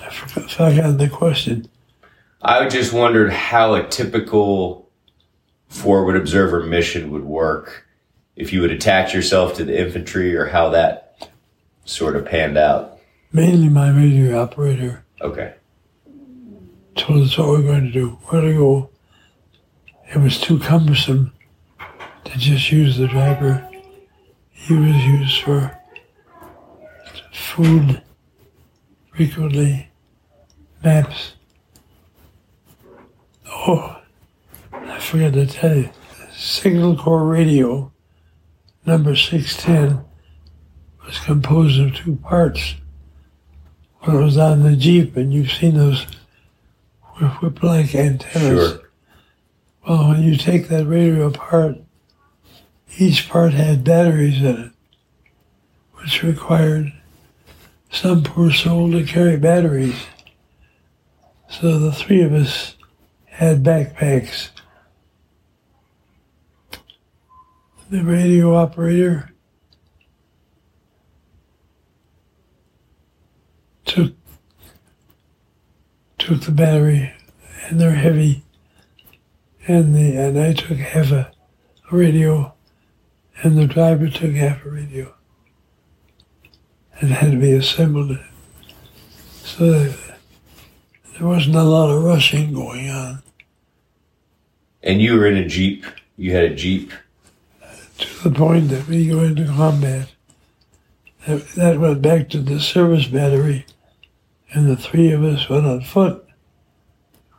Speaker 2: I forgot, forgot the question.
Speaker 3: I just wondered how a typical forward observer mission would work if you would attach yourself to the infantry or how that sort of panned out.
Speaker 2: Mainly my radio operator
Speaker 3: Okay.
Speaker 2: told us what we're going to do, where to go. It was too cumbersome to just use the driver. He was used for food, frequently, maps. Oh, I forgot to tell you. Signal Corps radio, number 610, was composed of two parts. One was on the Jeep, and you've seen those whip-like antennas.
Speaker 3: Sure.
Speaker 2: Well, when you take that radio apart, each part had batteries in it, which required some poor soul to carry batteries. So the three of us had backpacks. The radio operator took took the battery, and they're heavy and the and I took half a radio, and the driver took half a radio. It had to be assembled, so there wasn't a lot of rushing going on.
Speaker 3: And you were in a Jeep. You had a Jeep.
Speaker 2: To the point that we go into combat. That, that went back to the service battery, and the three of us went on foot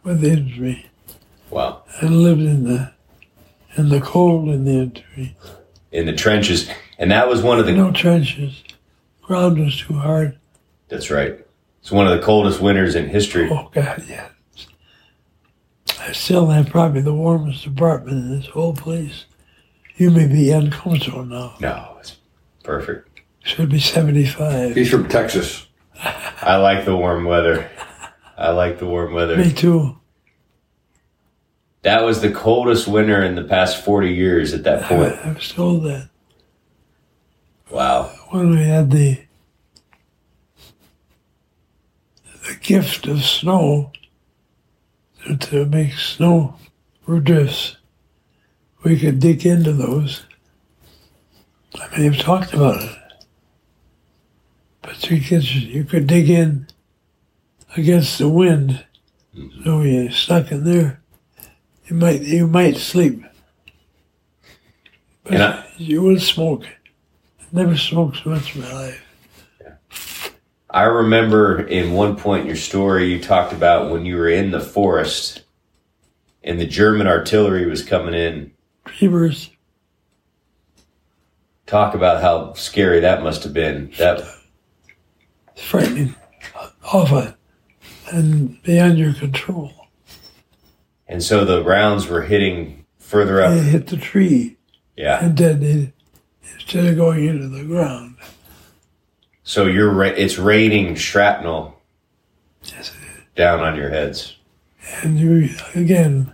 Speaker 2: with the infantry.
Speaker 3: Wow.
Speaker 2: and lived in the in the cold in the infantry.
Speaker 3: In the trenches. And that was one of the.
Speaker 2: No trenches. Ground was too hard.
Speaker 3: That's right. It's one of the coldest winters in history.
Speaker 2: Oh God, yeah. I still have probably the warmest apartment in this whole place. You may be uncomfortable now.
Speaker 3: No, it's perfect.
Speaker 2: Should be seventy-five.
Speaker 4: He's from Texas.
Speaker 3: I like the warm weather. I like the warm weather.
Speaker 2: Me too.
Speaker 3: That was the coldest winter in the past 40 years at that point.
Speaker 2: I was told that.
Speaker 3: Wow.
Speaker 2: when we had the the gift of snow to, to make snow drifts, we could dig into those. I mean, they've talked about it. But you could, you could dig in against the wind, mm-hmm. so you're stuck in there. You might you might sleep, but
Speaker 3: I-
Speaker 2: you will smoke. I never smoked so much in my life.
Speaker 3: I remember in one point in your story, you talked about when you were in the forest and the German artillery was coming in.
Speaker 2: Fevers,
Speaker 3: Talk about how scary that must have been. That
Speaker 2: frightening, awful, and beyond your control.
Speaker 3: And so the rounds were hitting further
Speaker 2: They
Speaker 3: up.
Speaker 2: hit the tree
Speaker 3: Yeah.
Speaker 2: and detonated instead of going into the ground.
Speaker 3: So you're ra- it's raining shrapnel
Speaker 2: Yes,
Speaker 3: down on your heads.
Speaker 2: And you again,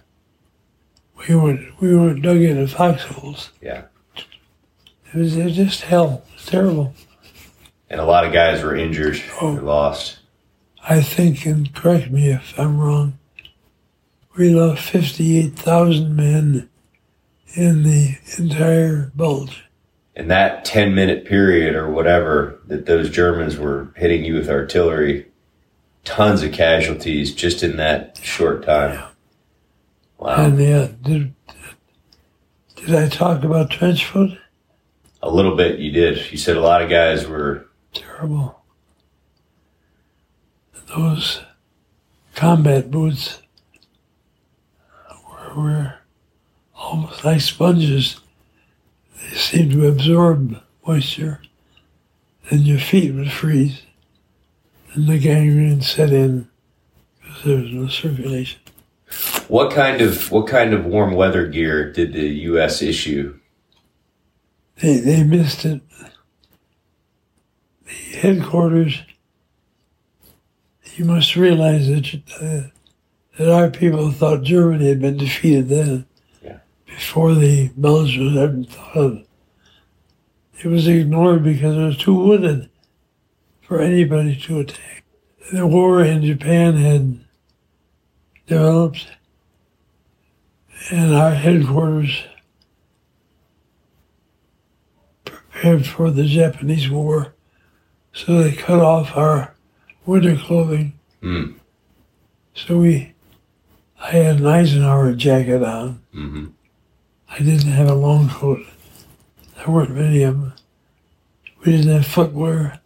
Speaker 2: we were we were dug into foxholes.
Speaker 3: Yeah.
Speaker 2: It was, it was just hell. It was terrible.
Speaker 3: And a lot of guys were injured
Speaker 2: Oh.
Speaker 3: or lost.
Speaker 2: I think, and correct me if I'm wrong, we lost 58,000 men in the entire bulge.
Speaker 3: In that 10 minute period or whatever that those Germans were hitting you with artillery, tons of casualties just in that short time. Wow.
Speaker 2: And uh, did, did I talk about trench foot?
Speaker 3: A little bit you did. You said a lot of guys were,
Speaker 2: Terrible. Those combat boots were, were almost like sponges. They seemed to absorb moisture, and your feet would freeze, and the gangrene set in because there was no circulation.
Speaker 3: what kind of, what kind of warm weather gear did the U.S. issue?
Speaker 2: They, they missed it. The headquarters, you must realize that, uh, that our people thought Germany had been defeated then.
Speaker 3: Yeah.
Speaker 2: Before the Belgians ever thought of. It It was ignored because it was too wooded for anybody to attack. The war in Japan had developed, and our headquarters prepared for the Japanese War, so they cut off our winter clothing.
Speaker 3: Hmm.
Speaker 2: So we, I had an Eisenhower jacket on.
Speaker 3: hmm
Speaker 2: I didn't have a long coat. There weren't many of them. We didn't have footwear.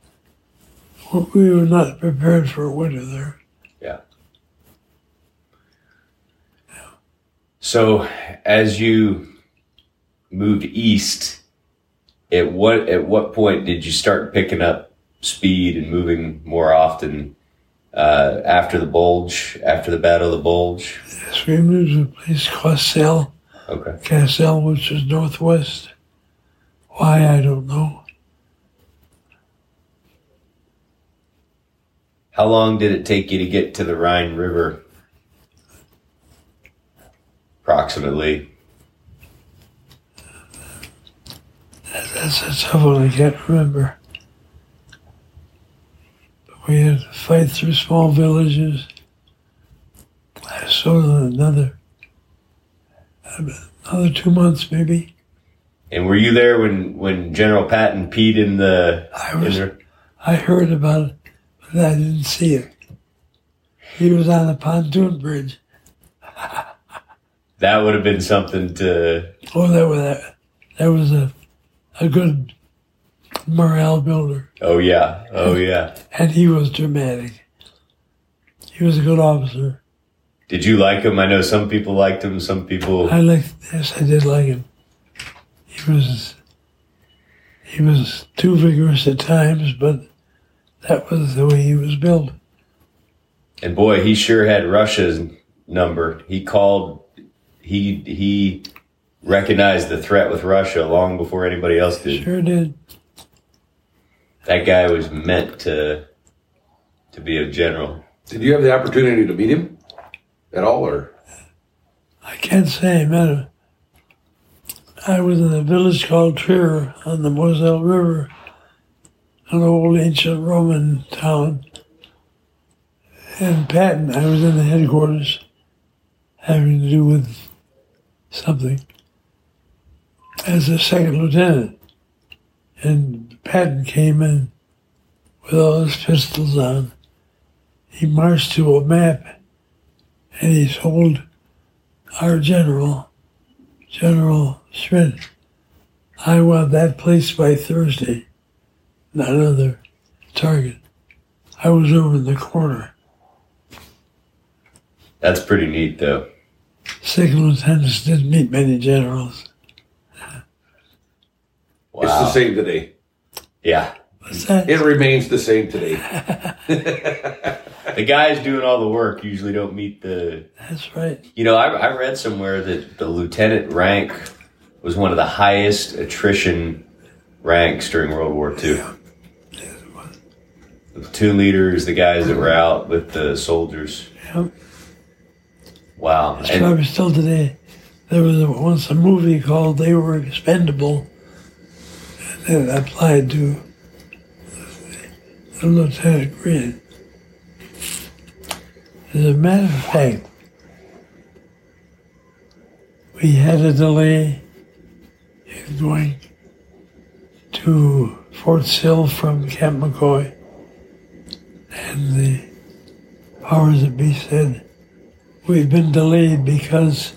Speaker 2: We were not prepared for winter there.
Speaker 3: Yeah. So as you moved east, at what at what point did you start picking up speed and moving more often uh, after the bulge, after the Battle of the Bulge?
Speaker 2: Yes, we moved to a place called Cassel,
Speaker 3: Okay.
Speaker 2: Cassel, which is northwest. Why, I don't know.
Speaker 3: How long did it take you to get to the Rhine River? Approximately.
Speaker 2: That's a tough one, I can't remember. We had to fight through small villages. So another, another two months maybe.
Speaker 3: And were you there when, when General Patton peed in the?
Speaker 2: I was
Speaker 3: the-
Speaker 2: I heard about it, but I didn't see it. He was on the pontoon bridge.
Speaker 3: that would have been something to.
Speaker 2: Oh, that was that, that was a a good morale builder,
Speaker 3: Oh yeah. Oh yeah.
Speaker 2: and he was dramatic. He was a good officer.
Speaker 3: Did you like him? I know some people liked him. Some people.
Speaker 2: I liked. Yes, I did like him. He was he was too vigorous at times, but that was the way he was built.
Speaker 3: And boy, he sure had Russia's number. He called. He he recognized the threat with Russia long before anybody else did.
Speaker 2: Sure did.
Speaker 3: That guy was meant to to be a general.
Speaker 4: Did you have the opportunity to meet him at all, or
Speaker 2: I can't say I met him. I was in a village called Trier on the Moselle River, an old ancient Roman town. And Patton, I was in the headquarters having to do with something as a second lieutenant. And Patton came in with all his pistols on. He marched to a map and he told our general, General Schmidt, I want that place by Thursday, not another target. I was over in the corner.
Speaker 3: That's pretty neat, though.
Speaker 2: Second lieutenants didn't meet many generals.
Speaker 3: Wow.
Speaker 4: It's the same today.
Speaker 3: Yeah.
Speaker 2: What's that?
Speaker 4: It remains the same today.
Speaker 3: The guys doing all the work usually don't meet the.
Speaker 2: That's right.
Speaker 3: You know, I, I read somewhere that the lieutenant rank was one of the highest attrition ranks during World War II. The platoon leaders, the guys that were out with the soldiers.
Speaker 2: Yep.
Speaker 3: Wow.
Speaker 2: It's
Speaker 3: And-
Speaker 2: probably still today. There was a, once a movie called They Were Expendable, and applied to the Lieutenant Green. As a matter of fact, we had a delay in going to Fort Sill from Camp McCoy, and the powers that be said, We've been delayed because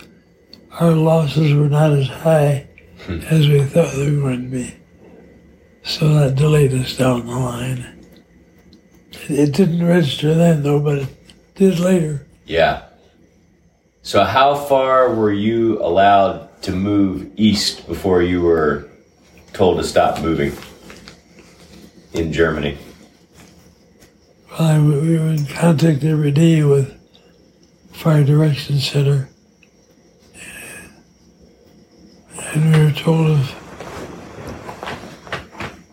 Speaker 2: our losses were not as high hmm. as we thought they were going to be. So that delayed us down the line. It, didn't register then, though, but it did later.
Speaker 3: Yeah. So, how far were you allowed to move east before you were told to stop moving in Germany?
Speaker 2: Well, I, we were in contact every day with Fire Direction Center. And we were told of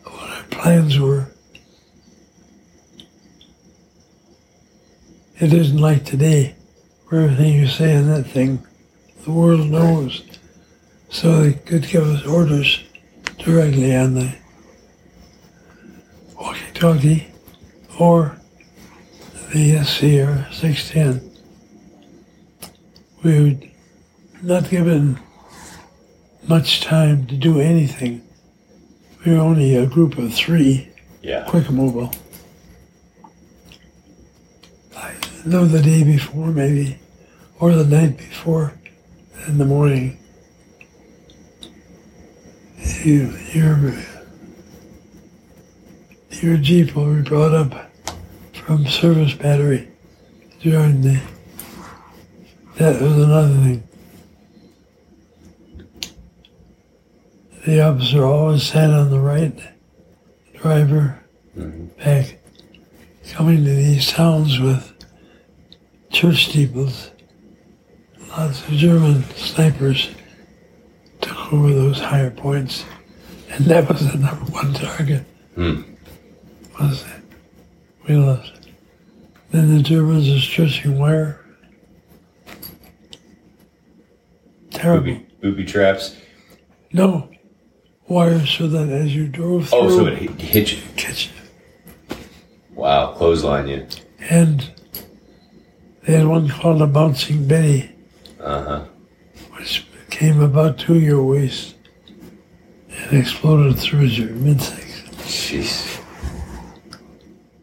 Speaker 2: what our plans were. It isn't like today, where everything you say in that thing, the world knows. So they could give us orders directly on the walkie-talkie or the SCR 610. We were not given much time to do anything. We were only a group of three,
Speaker 3: Yeah.
Speaker 2: quick mobile. I know the day before, maybe, or the night before, in the morning. You, your, your Jeep will be brought up from service battery during the. That was another thing. The officer always sat on the right, driver back, coming to these towns with church steeples. Lots of German snipers took over those higher points, and that was the number one target.
Speaker 3: Hmm.
Speaker 2: Was it? We lost. Then the Germans are stretching wire. Terrible.
Speaker 3: Booby, booby traps.
Speaker 2: No, wire so that as you drove through,
Speaker 3: Oh, so it hit, hit you.
Speaker 2: catch you.
Speaker 3: Wow, clothesline you.
Speaker 2: And they had one called a bouncing Betty,
Speaker 3: Uh huh.
Speaker 2: which came about to your waist and exploded through your midsection.
Speaker 3: Jeez.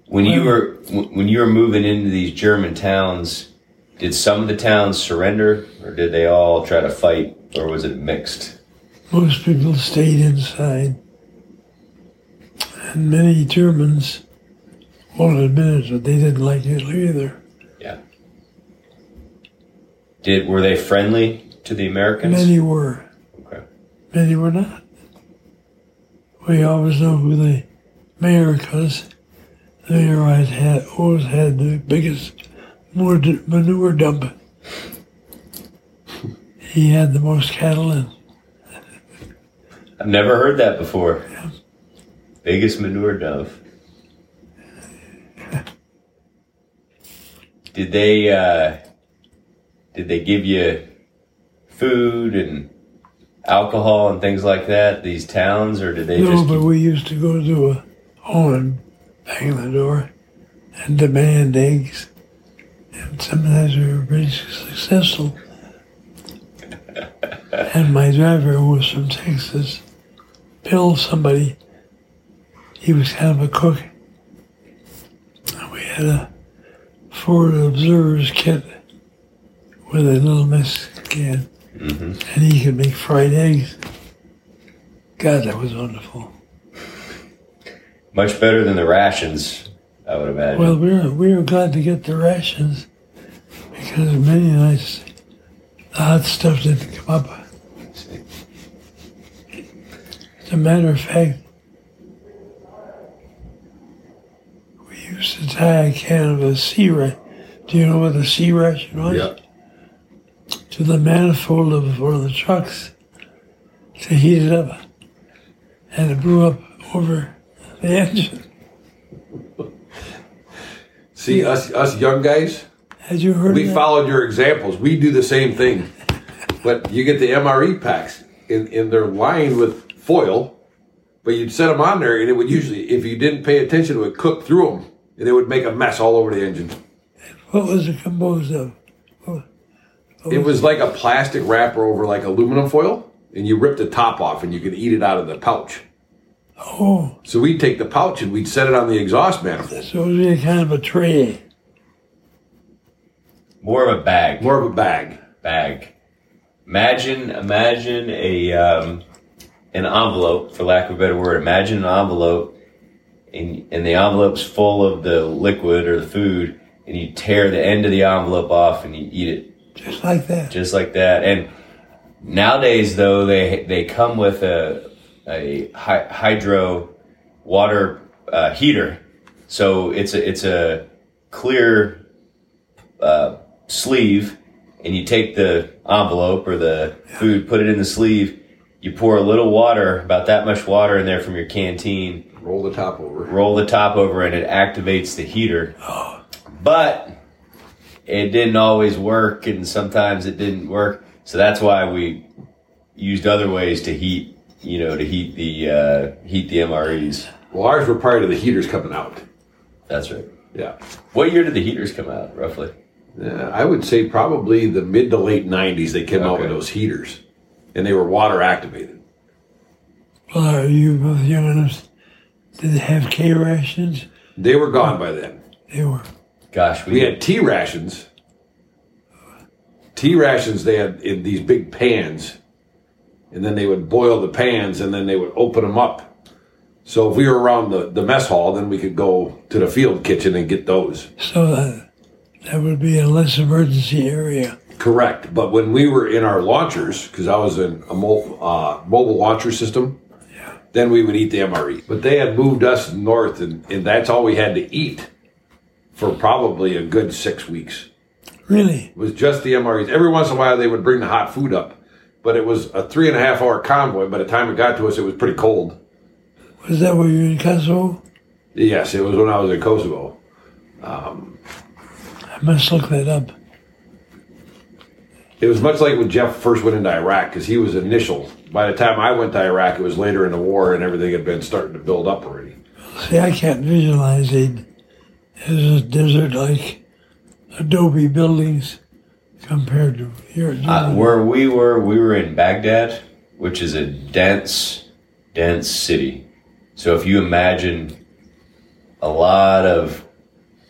Speaker 3: When you were when you were moving into these German towns, did some of the towns surrender, or did they all try to fight, or was it mixed?
Speaker 2: Most people stayed inside, and many Germans won't admit it, but they didn't like Hitler either.
Speaker 3: Yeah. Did were they friendly to the Americans?
Speaker 2: Many were,
Speaker 3: Okay.
Speaker 2: many were not. We always know who the mayor was. The mayor always had, always had the biggest manure dump. He had the most cattle and
Speaker 3: I've never heard that before. Biggest manure dove. did they uh, did they give you food and alcohol and things like that? These towns, or did they
Speaker 2: no, but we used to go to a home and bang the door and demand eggs. And sometimes we were pretty successful. and my driver, was from Texas, billed somebody. He was kind of a cook. And we had a Forward Observer's kit with a little Mexican can. And he could make fried eggs. God, that was wonderful.
Speaker 3: Much better than the rations, I would imagine.
Speaker 2: Well, we were, we were glad to get the rations because many nights the hot stuff didn't come up. As a matter of fact, we used to tie a can of a C ration. Do you know what a C ration was?
Speaker 4: Yeah.
Speaker 2: To the manifold of one of the trucks to heat it up. And it blew up over the engine.
Speaker 4: See, us us young guys,
Speaker 2: Had you heard
Speaker 4: we
Speaker 2: that?
Speaker 4: followed your examples. We do the same thing. But you get the MRE packs, and, and they're lined with foil, but you'd set them on there, and it would usually, if you didn't pay attention, it would cook through them, and it would make a mess all over the engine.
Speaker 2: What was it composed of? What- what
Speaker 4: It was like a plastic wrapper over like aluminum foil, and you rip the top off, and you could eat it out of the pouch.
Speaker 2: Oh,
Speaker 4: So we'd take the pouch and we'd set it on the exhaust manifold.
Speaker 2: so it was kind of a tray.
Speaker 3: More of a bag.
Speaker 4: More of a bag.
Speaker 3: bag. Imagine, imagine a um, an envelope, for lack of a better word. Imagine an envelope, and, and the envelope's full of the liquid or the food, and you tear the end of the envelope off and you eat it
Speaker 2: Just like that.
Speaker 3: just like that. And nowadays, though, they they come with a a hy- hydro water uh, heater, so it's a it's a clear uh, sleeve, and you take the envelope or the food, put it in the sleeve. You pour a little water, about that much water in there from your canteen,
Speaker 4: Roll the top over.
Speaker 3: roll the top over and it activates the heater. But it didn't always work and sometimes it didn't work. So that's why we used other ways to heat, you know, to heat the uh, heat the MREs.
Speaker 4: Well, ours were prior to the heaters coming out.
Speaker 3: That's right.
Speaker 4: Yeah.
Speaker 3: What year did the heaters come out, roughly?
Speaker 4: Yeah, I would say probably the mid to late 90s they came out with those heaters. And they were water activated.
Speaker 2: Well, are you both young enough? Did they have K rations?
Speaker 4: They were gone by then.
Speaker 2: They were.
Speaker 3: Gosh, we,
Speaker 4: We had T rations. T rations they had in these big pans. And then they would boil the pans and then they would open them up. So if we were around the, the mess hall, then we could go to the field kitchen and get those.
Speaker 2: So that, that would be a less emergency area.
Speaker 4: Correct. But when we were in our launchers, because I was in a mo- uh, mobile launcher system, then we would eat the MRE. But they had moved us north, and, and that's all we had to eat for probably a good six weeks.
Speaker 2: Really?
Speaker 4: It was just the MREs. Every once in a while, they would bring the hot food up, but it was a three and a half hour convoy. By the time it got to us, it was pretty cold.
Speaker 2: Was that where you were in Kosovo?
Speaker 4: Yes, it was when I was in Kosovo.
Speaker 2: I must look that up.
Speaker 4: It was much like when Jeff first went into Iraq because he was initial. By the time I went to Iraq, it was later in the war and everything had been starting to build up already.
Speaker 2: See, I can't visualize it as a desert like adobe buildings compared to your.
Speaker 3: uh, where we were, we were in Baghdad, which is a dense, dense city. So if you imagine a lot of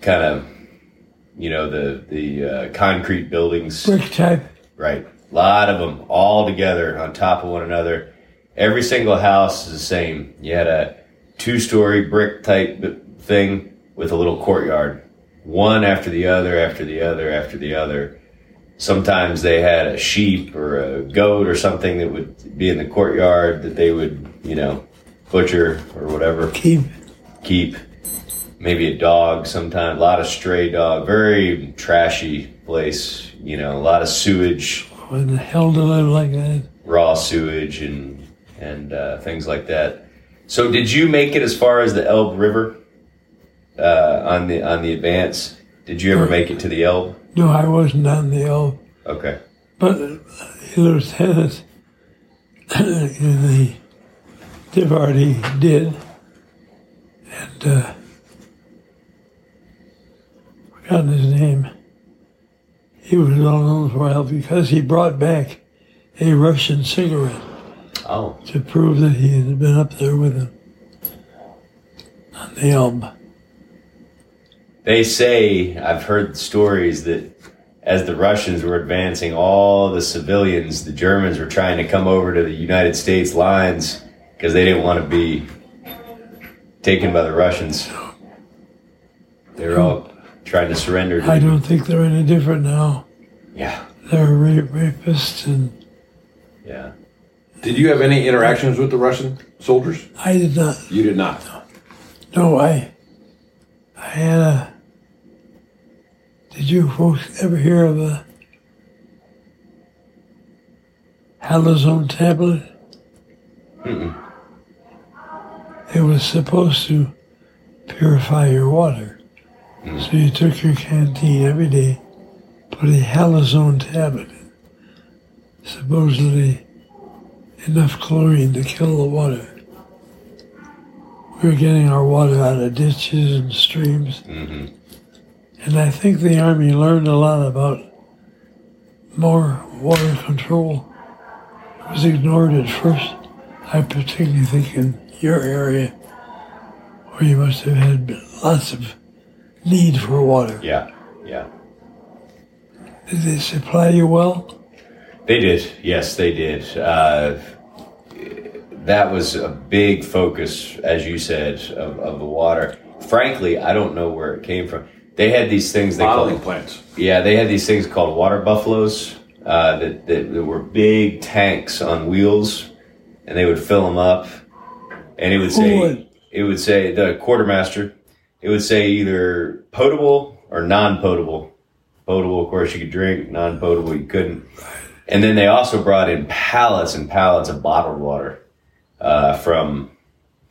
Speaker 3: kind of, you know, the the uh, concrete buildings.
Speaker 2: brick type.
Speaker 3: Right. A lot of them all together on top of one another. Every single house is the same. You had a two story brick type thing with a little courtyard, one after the other, after the other, after the other. Sometimes they had a sheep or a goat or something that would be in the courtyard that they would, you know, butcher or whatever
Speaker 2: Keep.
Speaker 3: keep maybe a dog sometimes, a lot of stray dog very trashy place you know a lot of sewage
Speaker 2: What the hell to live like that?
Speaker 3: raw sewage and and uh, things like that so did you make it as far as the elbe river uh, on the on the advance did you ever make it to the elbe
Speaker 2: No, I wasn't on the Elbe.
Speaker 3: okay
Speaker 2: But the lieutenant in the DIVARTY did. and uh, forgotten his name. He was well known for help because he brought back a Russian cigarette
Speaker 3: Oh,
Speaker 2: to prove that he had been up there with him on the Elm.
Speaker 3: they say I've heard stories that as the Russians were advancing, all the civilians, the Germans were trying to come over to the United States lines because they didn't want to be taken by the Russians. They were all trying to surrender. To
Speaker 2: I don't think they're any different now.
Speaker 3: Yeah,
Speaker 2: They're ra- rapists, and
Speaker 3: yeah.
Speaker 4: Did you have any interactions with the Russian soldiers?
Speaker 2: I did not.
Speaker 4: You did not.
Speaker 2: No, I, I had a. Did you folks ever hear of a halazone tablet? Mm. It was supposed to purify your water. Mm. So you took your canteen every day, put a halazone tablet in. It. Supposedly enough chlorine to kill the water. We were getting our water out of ditches and streams. Mm-hmm. And I think the Army learned a lot about more water control. It was ignored at first. I particularly think in your area where you must have had lots of need for water.
Speaker 3: Yeah, yeah.
Speaker 2: Did they supply you well?
Speaker 3: They did. Yes, they did. Uh, that was a big focus, as you said, of, of the water. Frankly, I don't know where it came from. They had these things they
Speaker 4: Bottling
Speaker 3: called
Speaker 4: plants.
Speaker 3: yeah, they had these things called water buffaloes uh, that, that that were big tanks on wheels, and they would fill them up, and it would say
Speaker 2: would?
Speaker 3: it would say the quartermaster. It would say either potable or non-potable. Potable, of course, you could drink. Non-potable, you couldn't. And then they also brought in pallets and pallets of bottled water uh, from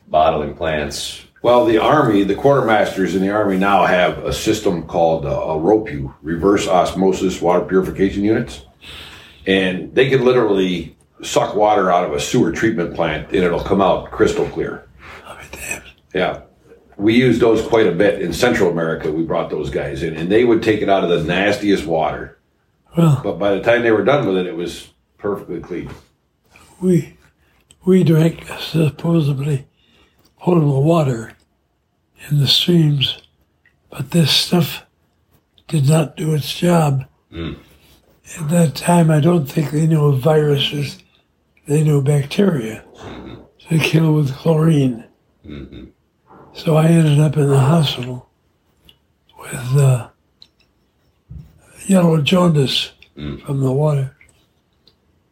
Speaker 3: bottling plants.
Speaker 4: Well, the Army, the quartermasters in the Army now have a system called uh, a ROWPU, reverse osmosis water purification units. And they can literally suck water out of a sewer treatment plant and it'll come out crystal clear.
Speaker 2: I mean, damn.
Speaker 4: Yeah. We used those quite a bit in Central America. We brought those guys in and they would take it out of the nastiest water.
Speaker 2: Well,
Speaker 4: But by the time they were done with it, it was perfectly clean.
Speaker 2: we we drank supposedly potable water in the streams, but this stuff did not do its job. Hmm. At that time, I don't think they knew of viruses; they knew bacteria mm-hmm. to kill with chlorine. Mm-hmm. So I ended up in the hospital with uh, yellow jaundice from the water.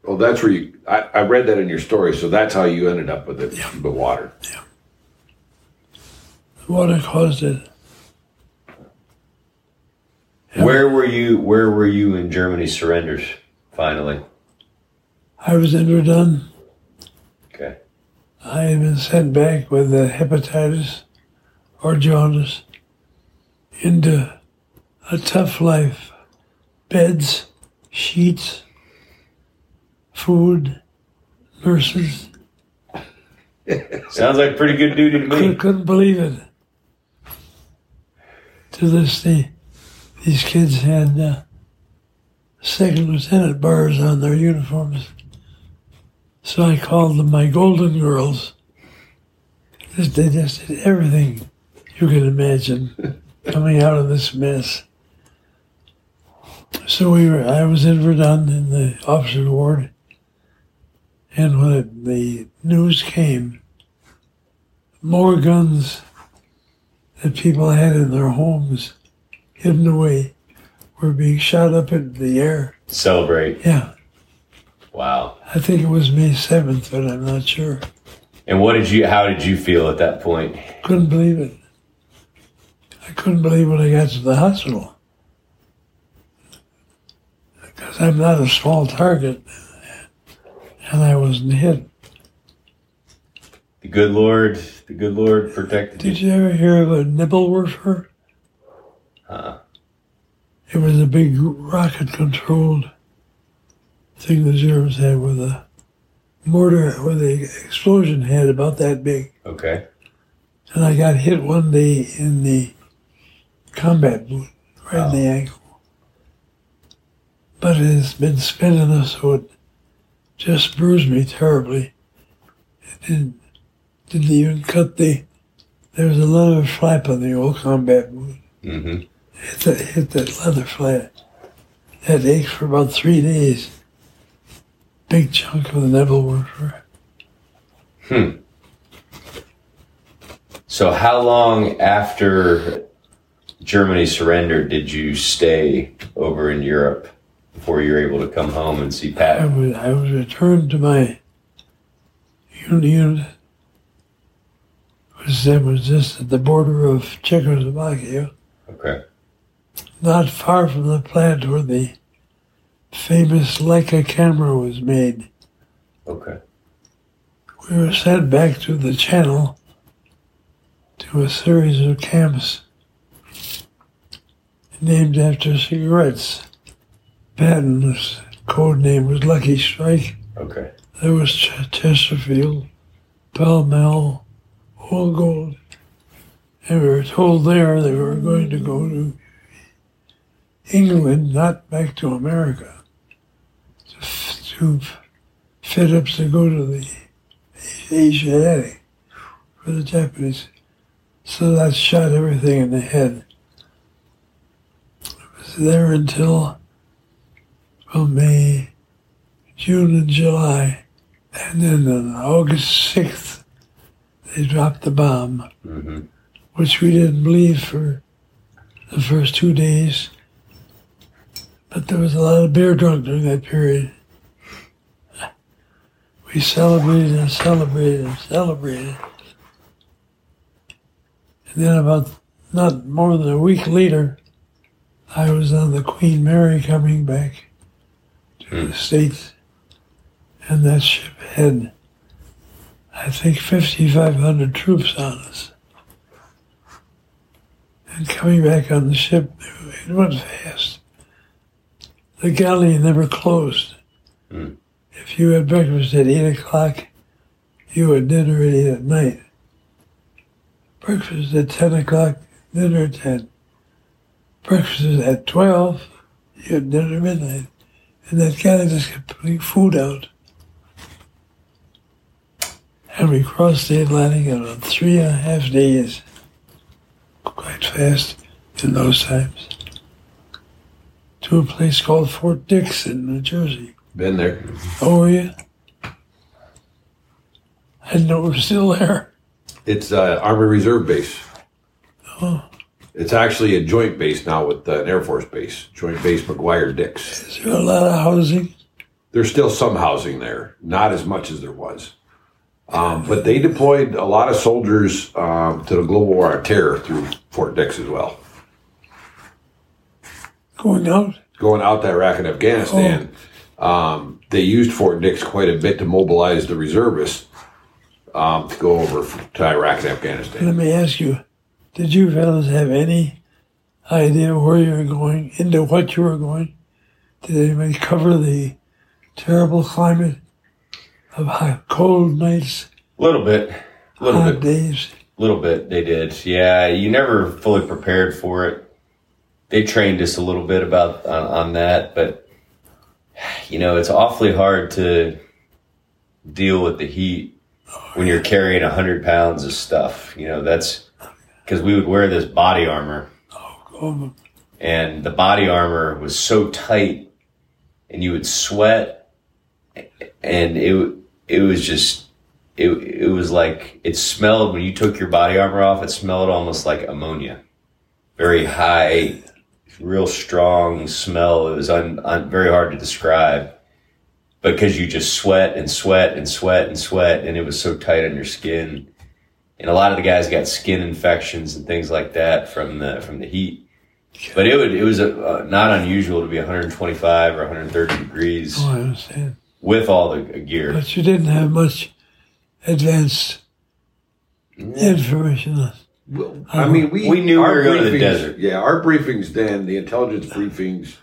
Speaker 4: Well, that's where you, I, I read that in your story. So that's how you ended up with it, the water.
Speaker 2: The water caused it.
Speaker 3: Where were you? Where were you in Germany's surrenders? Finally,
Speaker 2: I was in Verdun.
Speaker 3: okay.
Speaker 2: I had been sent back with uh, hepatitis or jaundice into a tough life. Beds, sheets, food, nurses.
Speaker 3: Sounds like pretty good duty to
Speaker 2: I
Speaker 3: me.
Speaker 2: couldn't believe it. To this day, these kids had uh, second lieutenant bars on their uniforms. So I called them my golden girls. They just did everything you can imagine coming out of this mess. So we were. I was in Verdun in the officer ward, and when it, the news came, more guns that people had in their homes hidden away were being shot up into the air.
Speaker 3: Celebrate.
Speaker 2: Yeah,
Speaker 3: Wow.
Speaker 2: I think it was May 7th, but I'm not sure.
Speaker 3: And what did you? How did you feel at that point?
Speaker 2: Couldn't believe it. I couldn't believe when I got to the hospital. Because I'm not a small target, and I wasn't hit.
Speaker 3: The good Lord, the good Lord protected
Speaker 2: Did
Speaker 3: you.
Speaker 2: you ever hear of a Nebelwerfer?
Speaker 3: Uh,
Speaker 2: It was a big rocket controlled thing the Germans had with a mortar with a explosion head about that big.
Speaker 3: okay.
Speaker 2: And I got hit one day in the combat boot, right in the ankle. But it has been spinning us, so it just bruised me terribly. It didn't, didn't even cut the, there was a leather flap on the old combat boot.
Speaker 3: hmm
Speaker 2: Hit that, hit that leather flap. That ached for about three days. Big chunk of the Nebelwerfer.
Speaker 3: So, how long after Germany surrendered did you stay over in Europe before you were able to come home and see
Speaker 2: I
Speaker 3: Pat?
Speaker 2: was, I was returned to my unit, which then was just at the border of Czechoslovakia,
Speaker 3: Okay.
Speaker 2: not far from the plant where the famous Leica camera was made.
Speaker 3: Okay.
Speaker 2: We were sent back to the channel to a series of camps named after cigarettes. Patton's code name was Lucky Strike.
Speaker 3: Okay.
Speaker 2: There was Ch- Chesterfield, Pall Mall, Old Gold. And we were told there they were going to go to England, not back to America, to, f- to f- fit up to go to the Asiatic for the Japanese. So that shot everything in the head. There until well, May, June, and July. And then on August 6th, they dropped the bomb,
Speaker 3: hmm
Speaker 2: which we didn't believe for the first two days. But there was a lot of beer drunk during that period. We celebrated and celebrated and celebrated. And then about not more than a week later, I was on the Queen Mary coming back to the States. And that ship had, I think, 5,500 troops on us. And coming back on the ship, it went fast. The galley never closed.
Speaker 3: Hmm.
Speaker 2: If you had breakfast at 8 o'clock, you had dinner at 8 at night. Breakfast at 10 o'clock, dinner at 10. Breakfast at 12, you had dinner at midnight. And that galley just kept putting food out. And we crossed the Atlantic in about three and a half days. Quite fast in those times. To a place called Fort Dix in New Jersey.
Speaker 4: Been there.
Speaker 2: Oh, yeah. I didn't know it was still there.
Speaker 4: It's uh, Army Reserve Base.
Speaker 2: Oh,
Speaker 4: It's actually a joint base now with uh, an Air Force base, Joint Base McGuire Dix.
Speaker 2: is there a lot of housing?
Speaker 4: There's still some housing there, not as much as there was. Um, but they deployed a lot of soldiers um, to the global war on terror through Fort Dix as well.
Speaker 2: Going out?
Speaker 4: Going out to Iraq and Afghanistan, um, they used Fort Dix quite a bit to mobilize the reservists um, to go over to Iraq and Afghanistan.
Speaker 2: Let me ask you, did you fellows have any idea where you were going, into what you were going? Did anybody cover the terrible climate of hot, cold nights,
Speaker 3: A little bit. A little
Speaker 2: hot
Speaker 3: bit.
Speaker 2: days?
Speaker 3: little bit. They did. Yeah. You never fully prepared for it. They trained us a little bit about on, on that, but you know, it's awfully hard to deal with the heat when you're carrying a hundred pounds of stuff. You know, that's because we would wear this body armor.
Speaker 2: Oh,
Speaker 3: and the body armor was so tight and you would sweat and it it was just it it was like it smelled when you took your body armor off it smelled almost like ammonia. Very high real strong smell. It was un, un, very hard to describe. Because you just sweat and sweat and sweat and sweat and it was so tight on your skin and a lot of the guys got skin infections and things like that from the from the heat but it would it was uh, not unusual to be 125 or 130 degrees
Speaker 2: oh, I understand.
Speaker 3: with all the gear.
Speaker 2: But you didn't have much advanced information.
Speaker 4: Well, I mean, we
Speaker 3: We knew we
Speaker 4: our
Speaker 3: were going to the
Speaker 4: briefings-
Speaker 3: desert.
Speaker 4: Yeah, our briefings then, the intelligence briefings,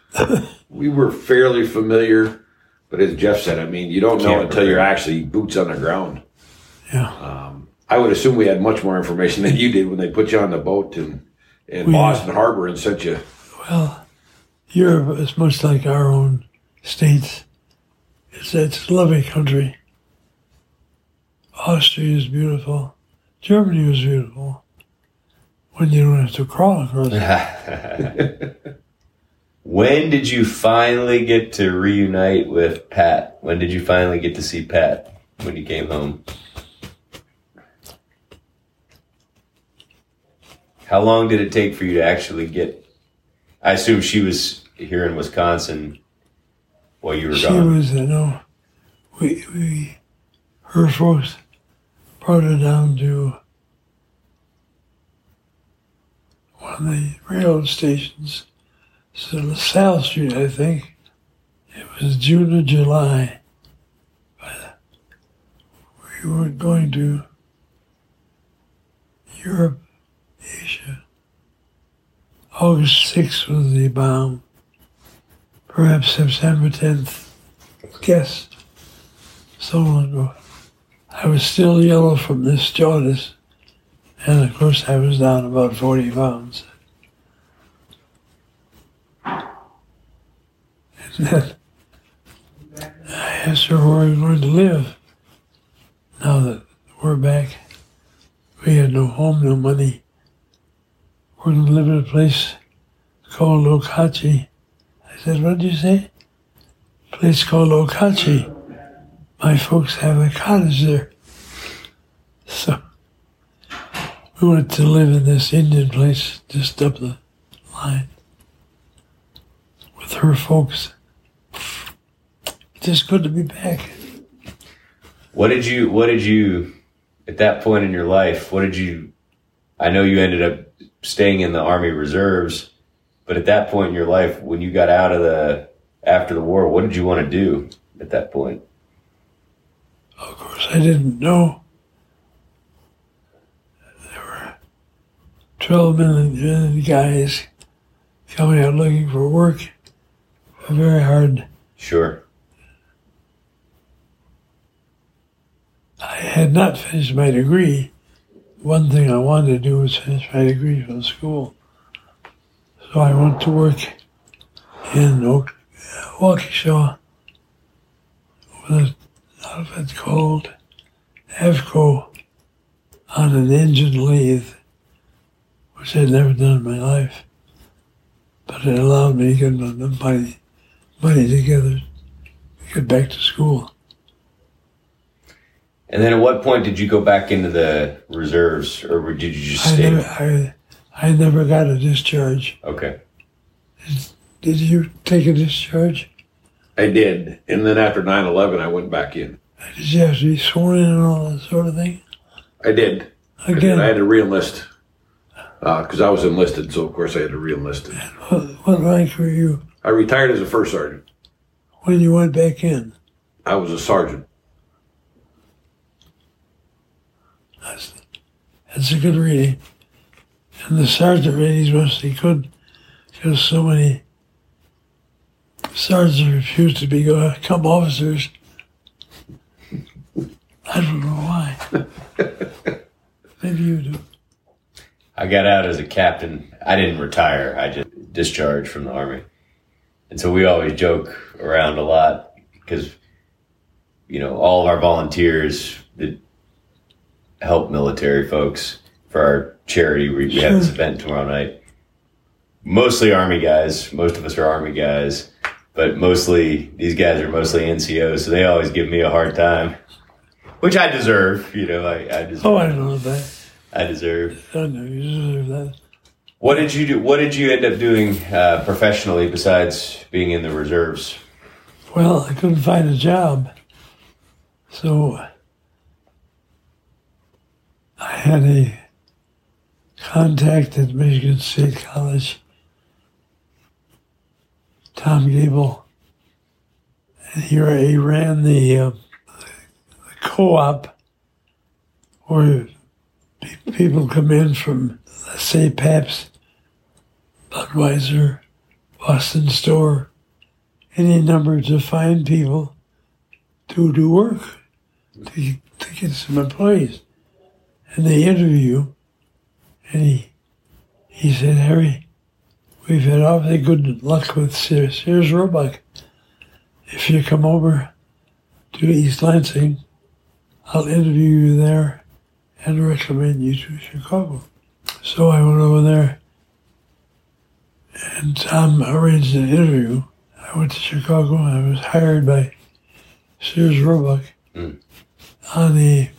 Speaker 4: we were fairly familiar. But as Jeff said, I mean, you don't know until you're actually boots on the ground.
Speaker 2: Yeah.
Speaker 4: I would assume we had much more information than you did when they put you on the boat in, in
Speaker 2: We- uh,
Speaker 4: Boston Harbor and sent you.
Speaker 2: Well, Europe is much like our own states. It's, it's a lovely country. Austria is beautiful. Germany was beautiful. When you don't have to crawl across it.
Speaker 3: When did you finally get to reunite with Pat? When did you finally get to see Pat when you came home? How long did it take for you to actually get? I assume she was here in Wisconsin while you were
Speaker 2: She
Speaker 3: gone.
Speaker 2: She was, you know, we, we, her folks brought her down to one of the railroad stations, so LaSalle Street, I think. It was June or July. But we were going to Europe, Asia. August 6th was the bomb. Perhaps September 10th guess so long ago. I was still yellow from this jaundice, and of course I was down about 40 pounds. And then I asked her where we were going to live. Now that we're back, we had no home, no money. To live in a place called Okauchee. I said, what did you say? place called Okauchee. My folks have a cottage there. So we went to live in this Indian place just up the line with her folks. It's just good to be back.
Speaker 3: What did you? What did you? At that point in your life, what did you? I know you ended up staying in the Army Reserves, but at that point in your life, when you got out of the after the war, what did you want to do at that point?
Speaker 2: Of course, I didn't know. There were 12 million guys coming out looking for work. Very hard.
Speaker 3: Sure.
Speaker 2: I had not finished my degree. One thing I wanted to do was finish my degree from school. So I went to work in Oak, Waukesha with an outfit called AVCO on an engine lathe, which I'd never done in my life. But it allowed me to get my money together to get back to school.
Speaker 3: And then at what point did you go back into the reserves, or did you just
Speaker 2: I
Speaker 3: stay?
Speaker 2: never, I, I never got a discharge.
Speaker 3: Okay.
Speaker 2: Did you take a discharge?
Speaker 4: I did. And then after 9 11, I went back in.
Speaker 2: Did you have to be sworn in and all that sort of thing?
Speaker 4: I did. I did.
Speaker 2: Again,
Speaker 4: I had to re-enlist uh, because I was enlisted, so of course I had to re-enlist.
Speaker 2: what, what rank were you
Speaker 4: I retired as a first sergeant.
Speaker 2: when you went back in?
Speaker 4: I was a sergeant.
Speaker 2: That's, a good reading. And the sergeant ratings must he could because so many sergeants refuse to be become officers. I don't know why. Maybe you do.
Speaker 3: I got out as a captain. I didn't retire. I just discharged from the army. And so we always joke around a lot because, you know, all of our volunteers that help military folks for our charity, we, we have this event tomorrow night. Mostly army guys. Most of us are army guys, but mostly these guys are mostly NCOs. So they always give me a hard time, which I deserve. You know, I, I deserve.
Speaker 2: Oh, I know that.
Speaker 3: I deserve.
Speaker 2: I know you deserve that.
Speaker 3: What did you do? What did you end up doing uh, professionally besides being in the reserves?
Speaker 2: Well, I couldn't find a job. So had a contact at Michigan State College, Tom Gable. And he, he ran the, uh, the co op where people come in from, let's say, Pabst, Budweiser, Boston Store any number to find people to do work to, to get some employees. And they interview and he he said, Harry, we've had awfully good luck with Sears, Sears Roebuck. If you come over to East Lansing, I'll interview you there and recommend you to Chicago. So I went over there, and Tom arranged an interview. I went to Chicago. And I was hired by Sears Roebuck
Speaker 3: Mm.
Speaker 2: on a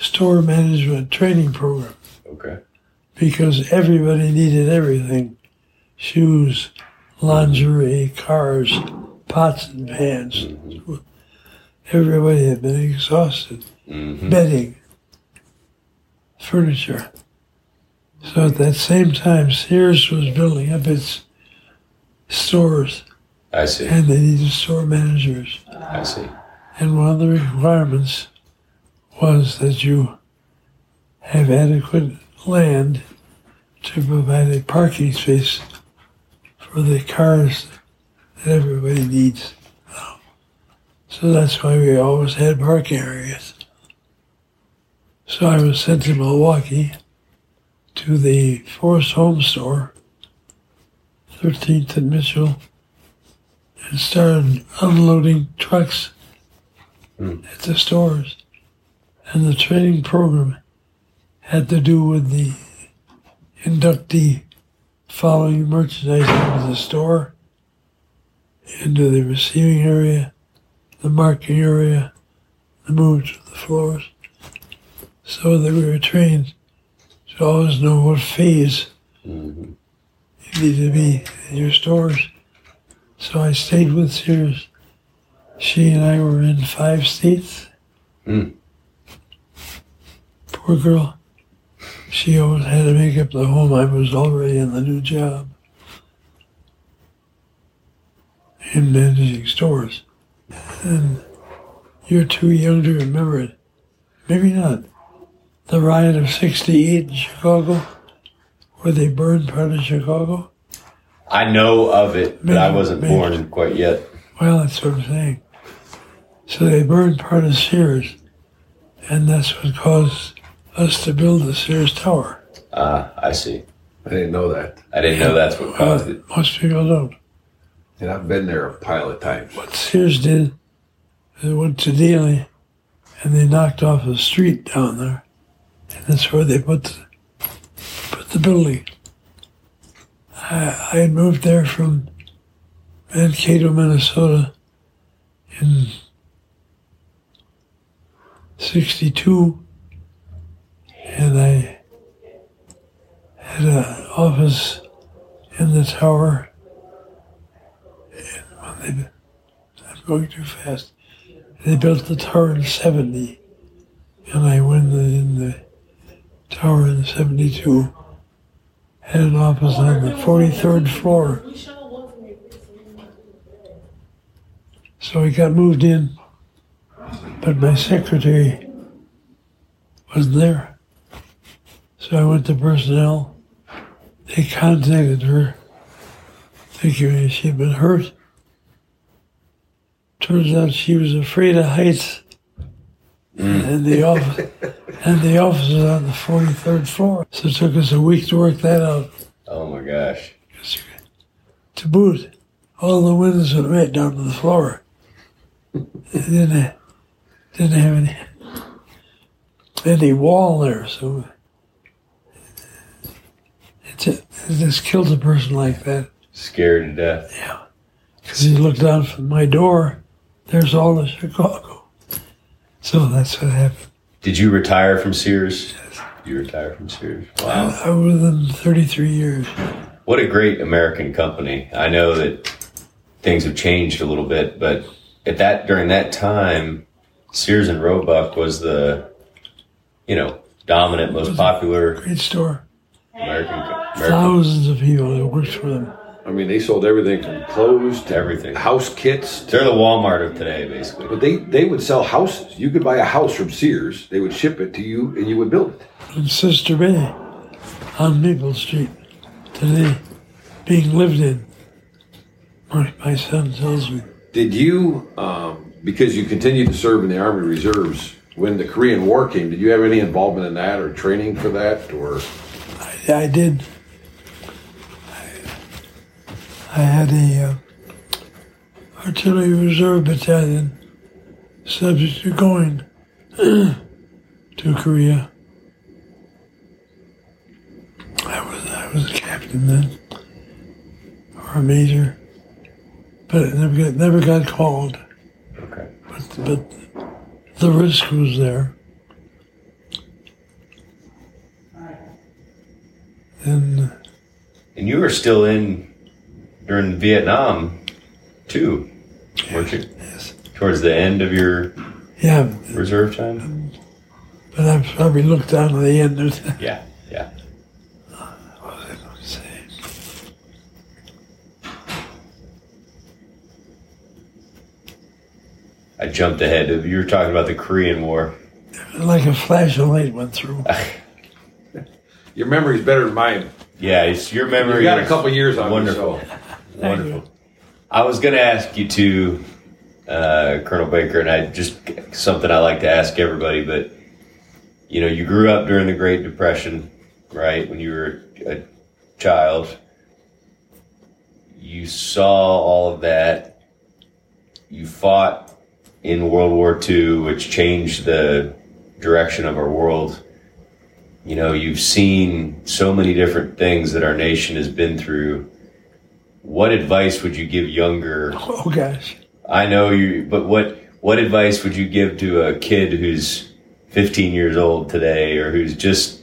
Speaker 2: store management training program
Speaker 3: Okay.
Speaker 2: because everybody needed everything shoes, lingerie, cars, pots and pans. Everybody had been exhausted.
Speaker 3: Mm-hmm.
Speaker 2: Bedding, furniture. So at that same time, Sears was building up its stores
Speaker 3: I see.
Speaker 2: and they needed store managers.
Speaker 3: I see.
Speaker 2: And one of the requirements was that you have adequate land to provide a parking space for the cars that everybody needs. So that's why we always had parking areas. So I was sent to Milwaukee to the Forest Home Store, 13th and Mitchell, and started unloading trucks hmm. at the stores. And the training program had to do with the inductee following merchandise into the store, into the receiving area, the marking area, the moves of the floors. So that we were trained to always know what phase
Speaker 3: hmm
Speaker 2: you need to be in your stores. So I stayed with Sears. She and I were in five states.
Speaker 3: Mm.
Speaker 2: Poor girl. She always had to make up the home. I was already in the new job in managing stores. And you're too young to remember it. Maybe not. The riot of 68 in Chicago, where they burned part of Chicago.
Speaker 3: I know of it, but I wasn't
Speaker 2: maybe.
Speaker 3: born quite yet.
Speaker 2: Well, that's what I'm saying. So they burned part of Sears, and that's what caused us to build the Sears Tower.
Speaker 3: Ah, I see.
Speaker 4: I didn't know that.
Speaker 3: I didn't know that's what caused
Speaker 2: Uh,
Speaker 3: it.
Speaker 2: most people don't.
Speaker 4: And I've been there a pile of times.
Speaker 2: What Sears did, they went to Daley, and they knocked off a street down there, and that's where they put the, put the building. I, I had moved there from Mankato, Minnesota, in '62, and I had an office in the tower. And when they I'm going too fast. They built the tower in 70, and I went in the tower in 72. Had an office on the 43rd floor. So I got moved in, but my secretary wasn't there. So I went to personnel. They contacted her, thinking she'd been hurt. Turns out she was afraid of heights. Mm. And the office and the office was on the forty third floor. So it took us a week to work that out.
Speaker 3: Oh my gosh.
Speaker 2: To boot, all the windows were right down to the floor. Didn't have, didn't have any any wall there, so ju- it killed a person like that.
Speaker 3: Scared to death.
Speaker 2: Yeah. Because he looked down from my door, there's all of Chicago. So that's what happened.
Speaker 3: Did you retire from Sears? Yes. You retired from Sears. Wow.
Speaker 2: I was with them 33 years.
Speaker 3: What a great American company. I know that things have changed a little bit, but at that during that time, Sears and Roebuck was the, you know, dominant, most popular
Speaker 2: Great store.
Speaker 3: American. co- American
Speaker 2: Thousands of people that worked for them.
Speaker 4: I mean, they sold everything from clothes to
Speaker 3: Everything.
Speaker 4: house kits.
Speaker 3: They're the Walmart of today, basically.
Speaker 4: But they, they would sell houses. You could buy a house from Sears. They would ship it to you, and you would build it.
Speaker 2: in Sister Bay on Maple Street today, being lived in. My, my son tells me.
Speaker 4: Did you, um, because you continued to serve in the Army Reserves, when the Korean War came, did you have any involvement in that or training for that or?
Speaker 2: I, I did. I had a uh, artillery reserve battalion subject to going to Korea. I was I was a captain then, or a major, but it never got, never got called.
Speaker 3: Okay.
Speaker 2: But, but the risk was there. And
Speaker 3: And you were still in during Vietnam, too, weren't you?
Speaker 2: yes,
Speaker 3: Towards the end of your
Speaker 2: yeah,
Speaker 3: reserve time.
Speaker 2: but I probably looked down at the end of that.
Speaker 3: Yeah, yeah.
Speaker 2: What was I going to say?
Speaker 3: I jumped ahead. You were talking about the Korean War.
Speaker 2: Like a flash of light went through.
Speaker 4: Your memory's better than mine.
Speaker 3: Yeah, it's your memory.
Speaker 4: You got a couple years on
Speaker 3: Wonderful,
Speaker 4: me, so
Speaker 3: wonderful. I was going to ask you to, uh, Colonel Baker, and I just something I like to ask everybody, but you know, you grew up during the Great Depression, right? When you were a child, you saw all of that. You fought in World War II, which changed the direction of our world. You know, you've seen so many different things that our nation has been through. What advice would you give younger
Speaker 2: Oh gosh.
Speaker 3: I know you, but what what advice would you give to a kid who's 15 years old today, or who's just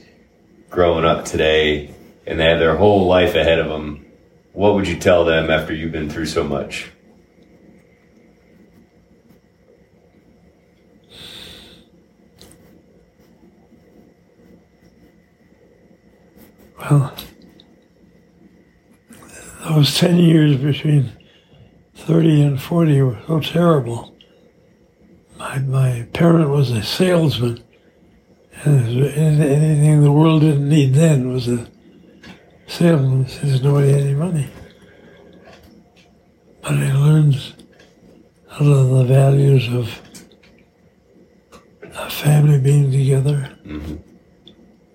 Speaker 3: growing up today, and they have their whole life ahead of them? What would you tell them after you've been through so much?
Speaker 2: Well, those 10 years between 30 and 40 were so terrible. My, my parent was a salesman, and anything the world didn't need then was a salesman since nobody had any money. But I learned a lot of the values of a family being together, mm-hmm.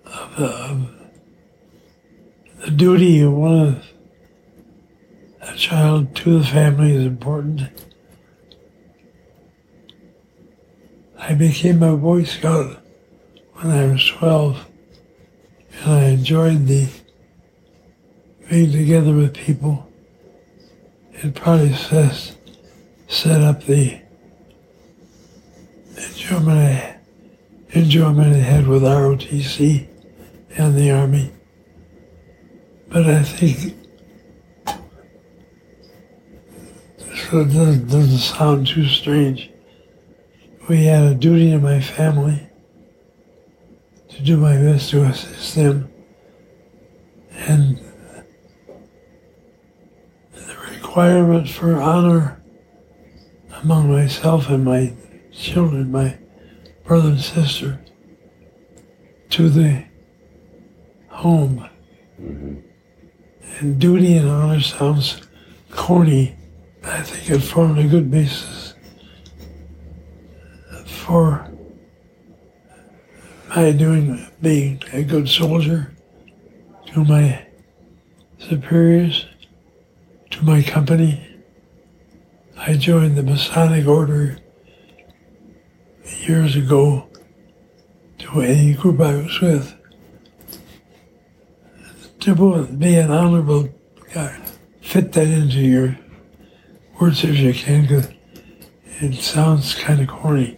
Speaker 2: of, of the duty of one of a child to the family is important. I became a Boy Scout when I was 12, and I enjoyed the being together with people. It probably says, set up the enjoyment I, enjoyment I had with ROTC and the Army. But I think so it doesn't, doesn't sound too strange. We had a duty to my family to do my best to assist them. And the requirement for honor among myself and my children, my brother and sister, to the home. Mm-hmm. And duty and honor sounds corny. I think it formed a good basis for my doing being a good soldier to my superiors, to my company. I joined the Masonic Order years ago to any group I was with both be an honorable guy. Fit that into your words if you can, because it sounds kind of corny.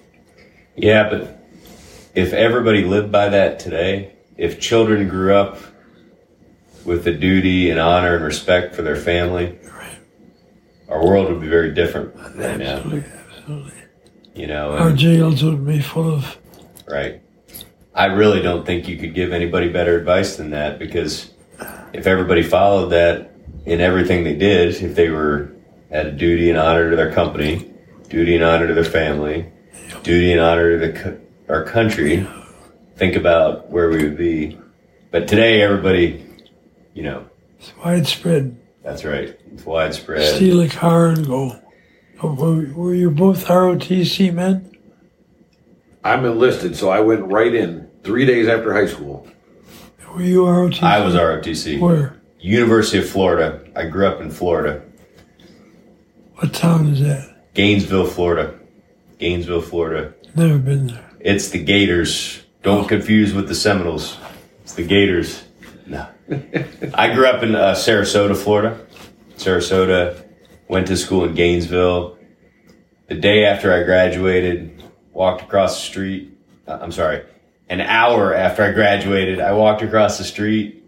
Speaker 3: Yeah, but if everybody lived by that today, if children grew up with the duty and honor and respect for their family,
Speaker 2: Right.
Speaker 3: our world would be very different right now.
Speaker 2: Absolutely, absolutely.
Speaker 3: You know,
Speaker 2: Our jails would be full of
Speaker 3: right? I really don't think you could give anybody better advice than that because if everybody followed that in everything they did, if they were had a duty and honor to their company, duty and honor to their family, duty and honor to the, our country, think about where we would be. But today, everybody, you know,
Speaker 2: it's widespread.
Speaker 3: that's right. It's widespread.
Speaker 2: Steal a car and go. Were, were you both ROTC men?
Speaker 4: I'm enlisted, so I went right in three days after high school.
Speaker 2: Were you ROTC?
Speaker 3: I was ROTC.
Speaker 2: Where?
Speaker 3: University of Florida. I grew up in Florida.
Speaker 2: What town is that?
Speaker 3: Gainesville, Florida. Gainesville, Florida.
Speaker 2: Never been there.
Speaker 3: It's the Gators. Don't confuse with the Seminoles. It's the Gators. No. I grew up in uh, Sarasota, Florida. Sarasota. Went to school in Gainesville. The day after I graduated, walked across the street. Uh, I'm sorry. An hour after I graduated, I walked across the street,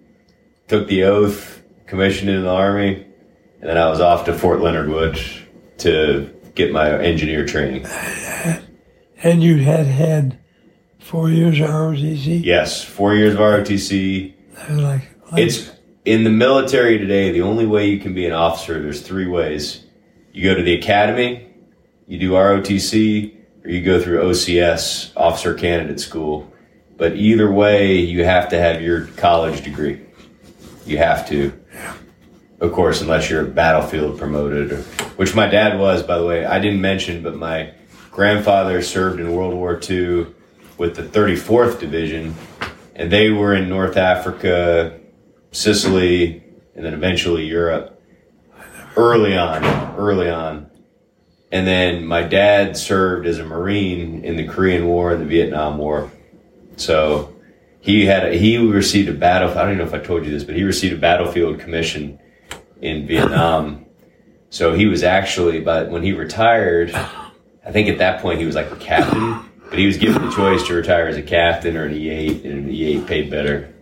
Speaker 3: took the oath, commissioned in the Army, and then I was off to Fort Leonard Wood to get my engineer training.
Speaker 2: And you had had four years of ROTC?
Speaker 3: Yes, four years of ROTC.
Speaker 2: Like, like
Speaker 3: It's in the military today. The only way you can be an officer, there's three ways. You go to the academy, you do ROTC, or you go through OCS, Officer Candidate School. But either way, you have to have your college degree. You have to. Of course, unless you're battlefield promoted, or, which my dad was, by the way. I didn't mention, but my grandfather served in World War II with the 34th Division, and they were in North Africa, Sicily, and then eventually Europe. Early on, early on. And then my dad served as a Marine in the Korean War and the Vietnam War. So he had a, he received a battle. I don't know if I told you this, but he received a battlefield commission in Vietnam. So he was actually, but when he retired, I think at that point he was like a captain, but he was given the choice to retire as a captain or an E8, and an E8 paid better.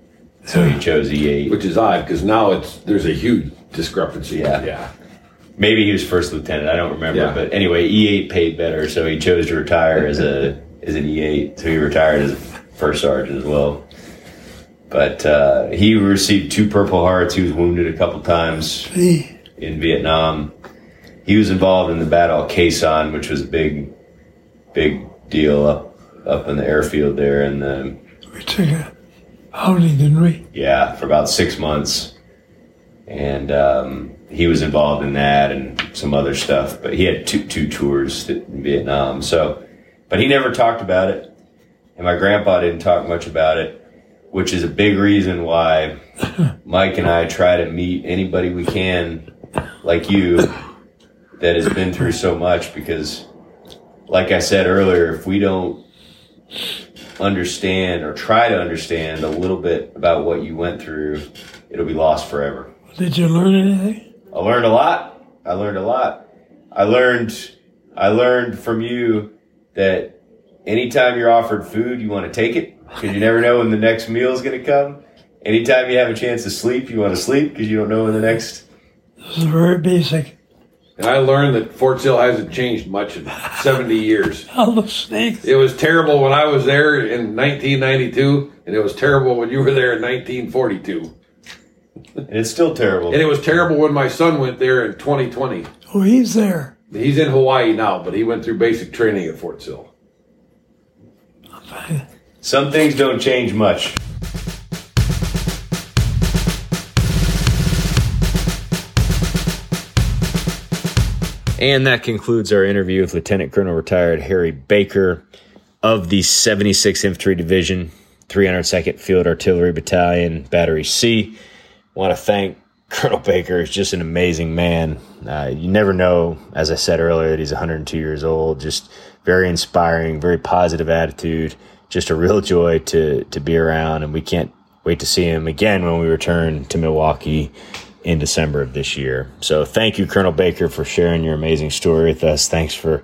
Speaker 3: So he chose E8.
Speaker 4: Which is odd because now it's there's a huge discrepancy.
Speaker 3: Yeah.
Speaker 4: yeah.
Speaker 3: Maybe he was first lieutenant. I don't remember,
Speaker 4: Yeah.
Speaker 3: but anyway, E8 paid better, so he chose to retire as a as an E8. So he retired as a first sergeant as well. But uh, he received two Purple Hearts. He was wounded a couple times in Vietnam. He was involved in the Battle of San, which was a big, big deal up up in the airfield there, and the
Speaker 2: We took a outing, didn't we?
Speaker 3: yeah, for about six months. And um, he was involved in that and some other stuff. But he had two two tours in Vietnam. So, but he never talked about it, and my grandpa didn't talk much about it, which is a big reason why Mike and I try to meet anybody we can, like you, that has been through so much. Because, like I said earlier, if we don't understand or try to understand a little bit about what you went through, it'll be lost forever.
Speaker 2: Did you learn anything?
Speaker 3: I learned a lot. I learned a lot. I learned I learned from you that anytime you're offered food, you want to take it because you never know when the next meal is going to come. Anytime you have a chance to sleep, you want to sleep because you don't know when the next.
Speaker 2: This is very basic.
Speaker 4: And I learned that Fort Sill hasn't changed much in 70 years.
Speaker 2: All the snakes.
Speaker 4: It was terrible when I was there in 1992, and it was terrible when you were there in 1942.
Speaker 3: And it's still terrible.
Speaker 4: And it was terrible when my son went there in 2020.
Speaker 2: Oh, he's there.
Speaker 4: He's in Hawaii now, but he went through basic training at Fort Sill.
Speaker 3: Some things don't change much.
Speaker 5: And that concludes our interview with Lieutenant Colonel retired Harry Baker of the 76th Infantry Division, 302nd Field Artillery Battalion, Battery C. want to thank Colonel Baker. He's just an amazing man. Uh, you never know, as I said earlier, that he's 102 years old. Just very inspiring, very positive attitude. Just a real joy to to be around, and we can't wait to see him again when we return to Milwaukee in December of this year. So thank you, Colonel Baker, for sharing your amazing story with us. Thanks for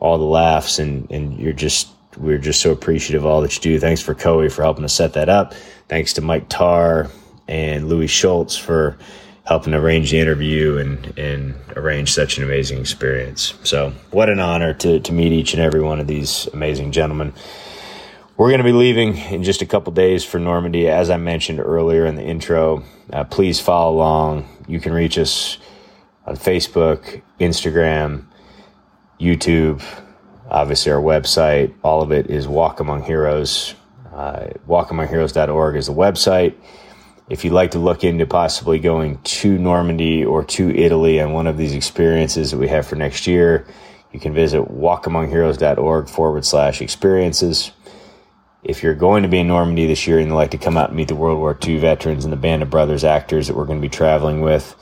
Speaker 5: all the laughs and, and you're just we're just so appreciative of all that you do. Thanks for Coe for helping us set that up. Thanks to Mike Tarr and Louie Schultz for helping arrange the interview and, and arrange such an amazing experience. So what an honor to, to meet each and every one of these amazing gentlemen. We're going to be leaving in just a couple days for Normandy. As I mentioned earlier in the intro, uh, please follow along. You can reach us on Facebook, Instagram, YouTube, obviously our website. All of it is Walk Among Heroes. Uh, walkamongheroes.org is the website. If you'd like to look into possibly going to Normandy or to Italy on one of these experiences that we have for next year,
Speaker 3: You can visit walkamongheroes.org forward slash experiences. If you're going to be in Normandy this year and you'd like to come out and meet the World War II veterans and the band of brothers actors that we're going to be traveling with,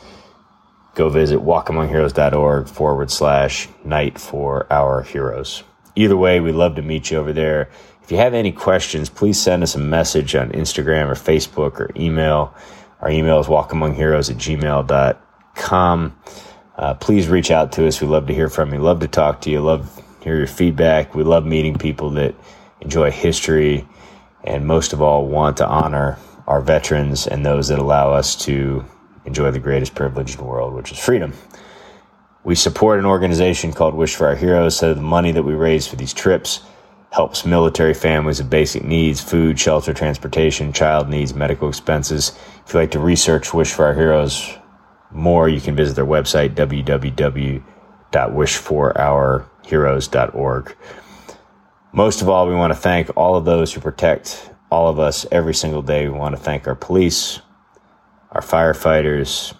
Speaker 3: go visit walkamongheroes.org forward slash night for our heroes. Either way, we'd love to meet you over there. If you have any questions, please send us a message on Instagram or Facebook or email. Our email is walkamongheroes at gmail.com. Uh, please reach out to us. We love to hear from you. Love to talk to you. Love hear your feedback. We love meeting people that enjoy history and most of all want to honor our veterans and those that allow us to enjoy the greatest privilege in the world, which is freedom. We support an organization called Wish for Our Heroes, so the money that we raise for these trips helps military families with basic needs food, shelter, transportation, child needs, medical expenses. If you'd like to research Wish for Our Heroes, more, you can visit their website, www.wishforourheroes.org. Most of all, we want to thank all of those who protect all of us every single day. We want to thank our police, our firefighters,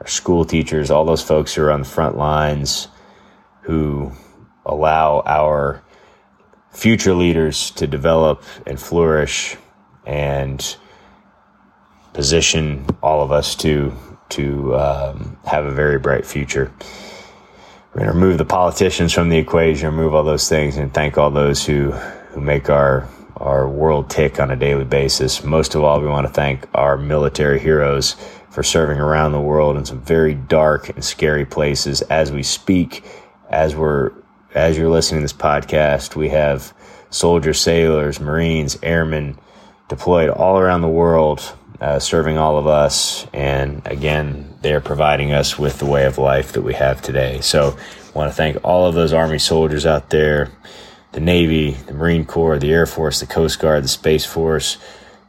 Speaker 3: our school teachers, all those folks who are on the front lines who allow our future leaders to develop and flourish and position all of us to to um, have a very bright future. We're going to remove the politicians from the equation, remove all those things, and thank all those who, who make our, our world tick on a daily basis. Most of all, we want to thank our military heroes for serving around the world in some very dark and scary places. As we speak, as we're as you're listening to this podcast, we have soldiers, sailors, Marines, airmen deployed all around the world uh, serving all of us. And again, they're providing us with the way of life that we have today. So I want to thank all of those Army soldiers out there, the Navy, the Marine Corps, the Air Force, the Coast Guard, the Space Force.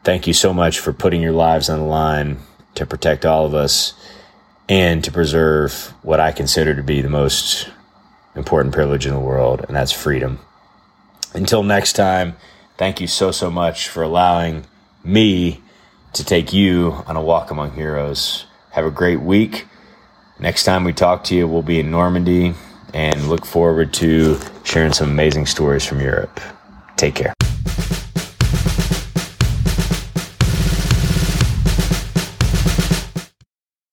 Speaker 3: Thank you so much for putting your lives on the line to protect all of us and to preserve what I consider to be the most important privilege in the world, and that's freedom. Until next time, thank you so, so much for allowing me to take you on a walk among heroes. Have a great week. Next time we talk to you, we'll be in Normandy and look forward to sharing some amazing stories from Europe. Take care.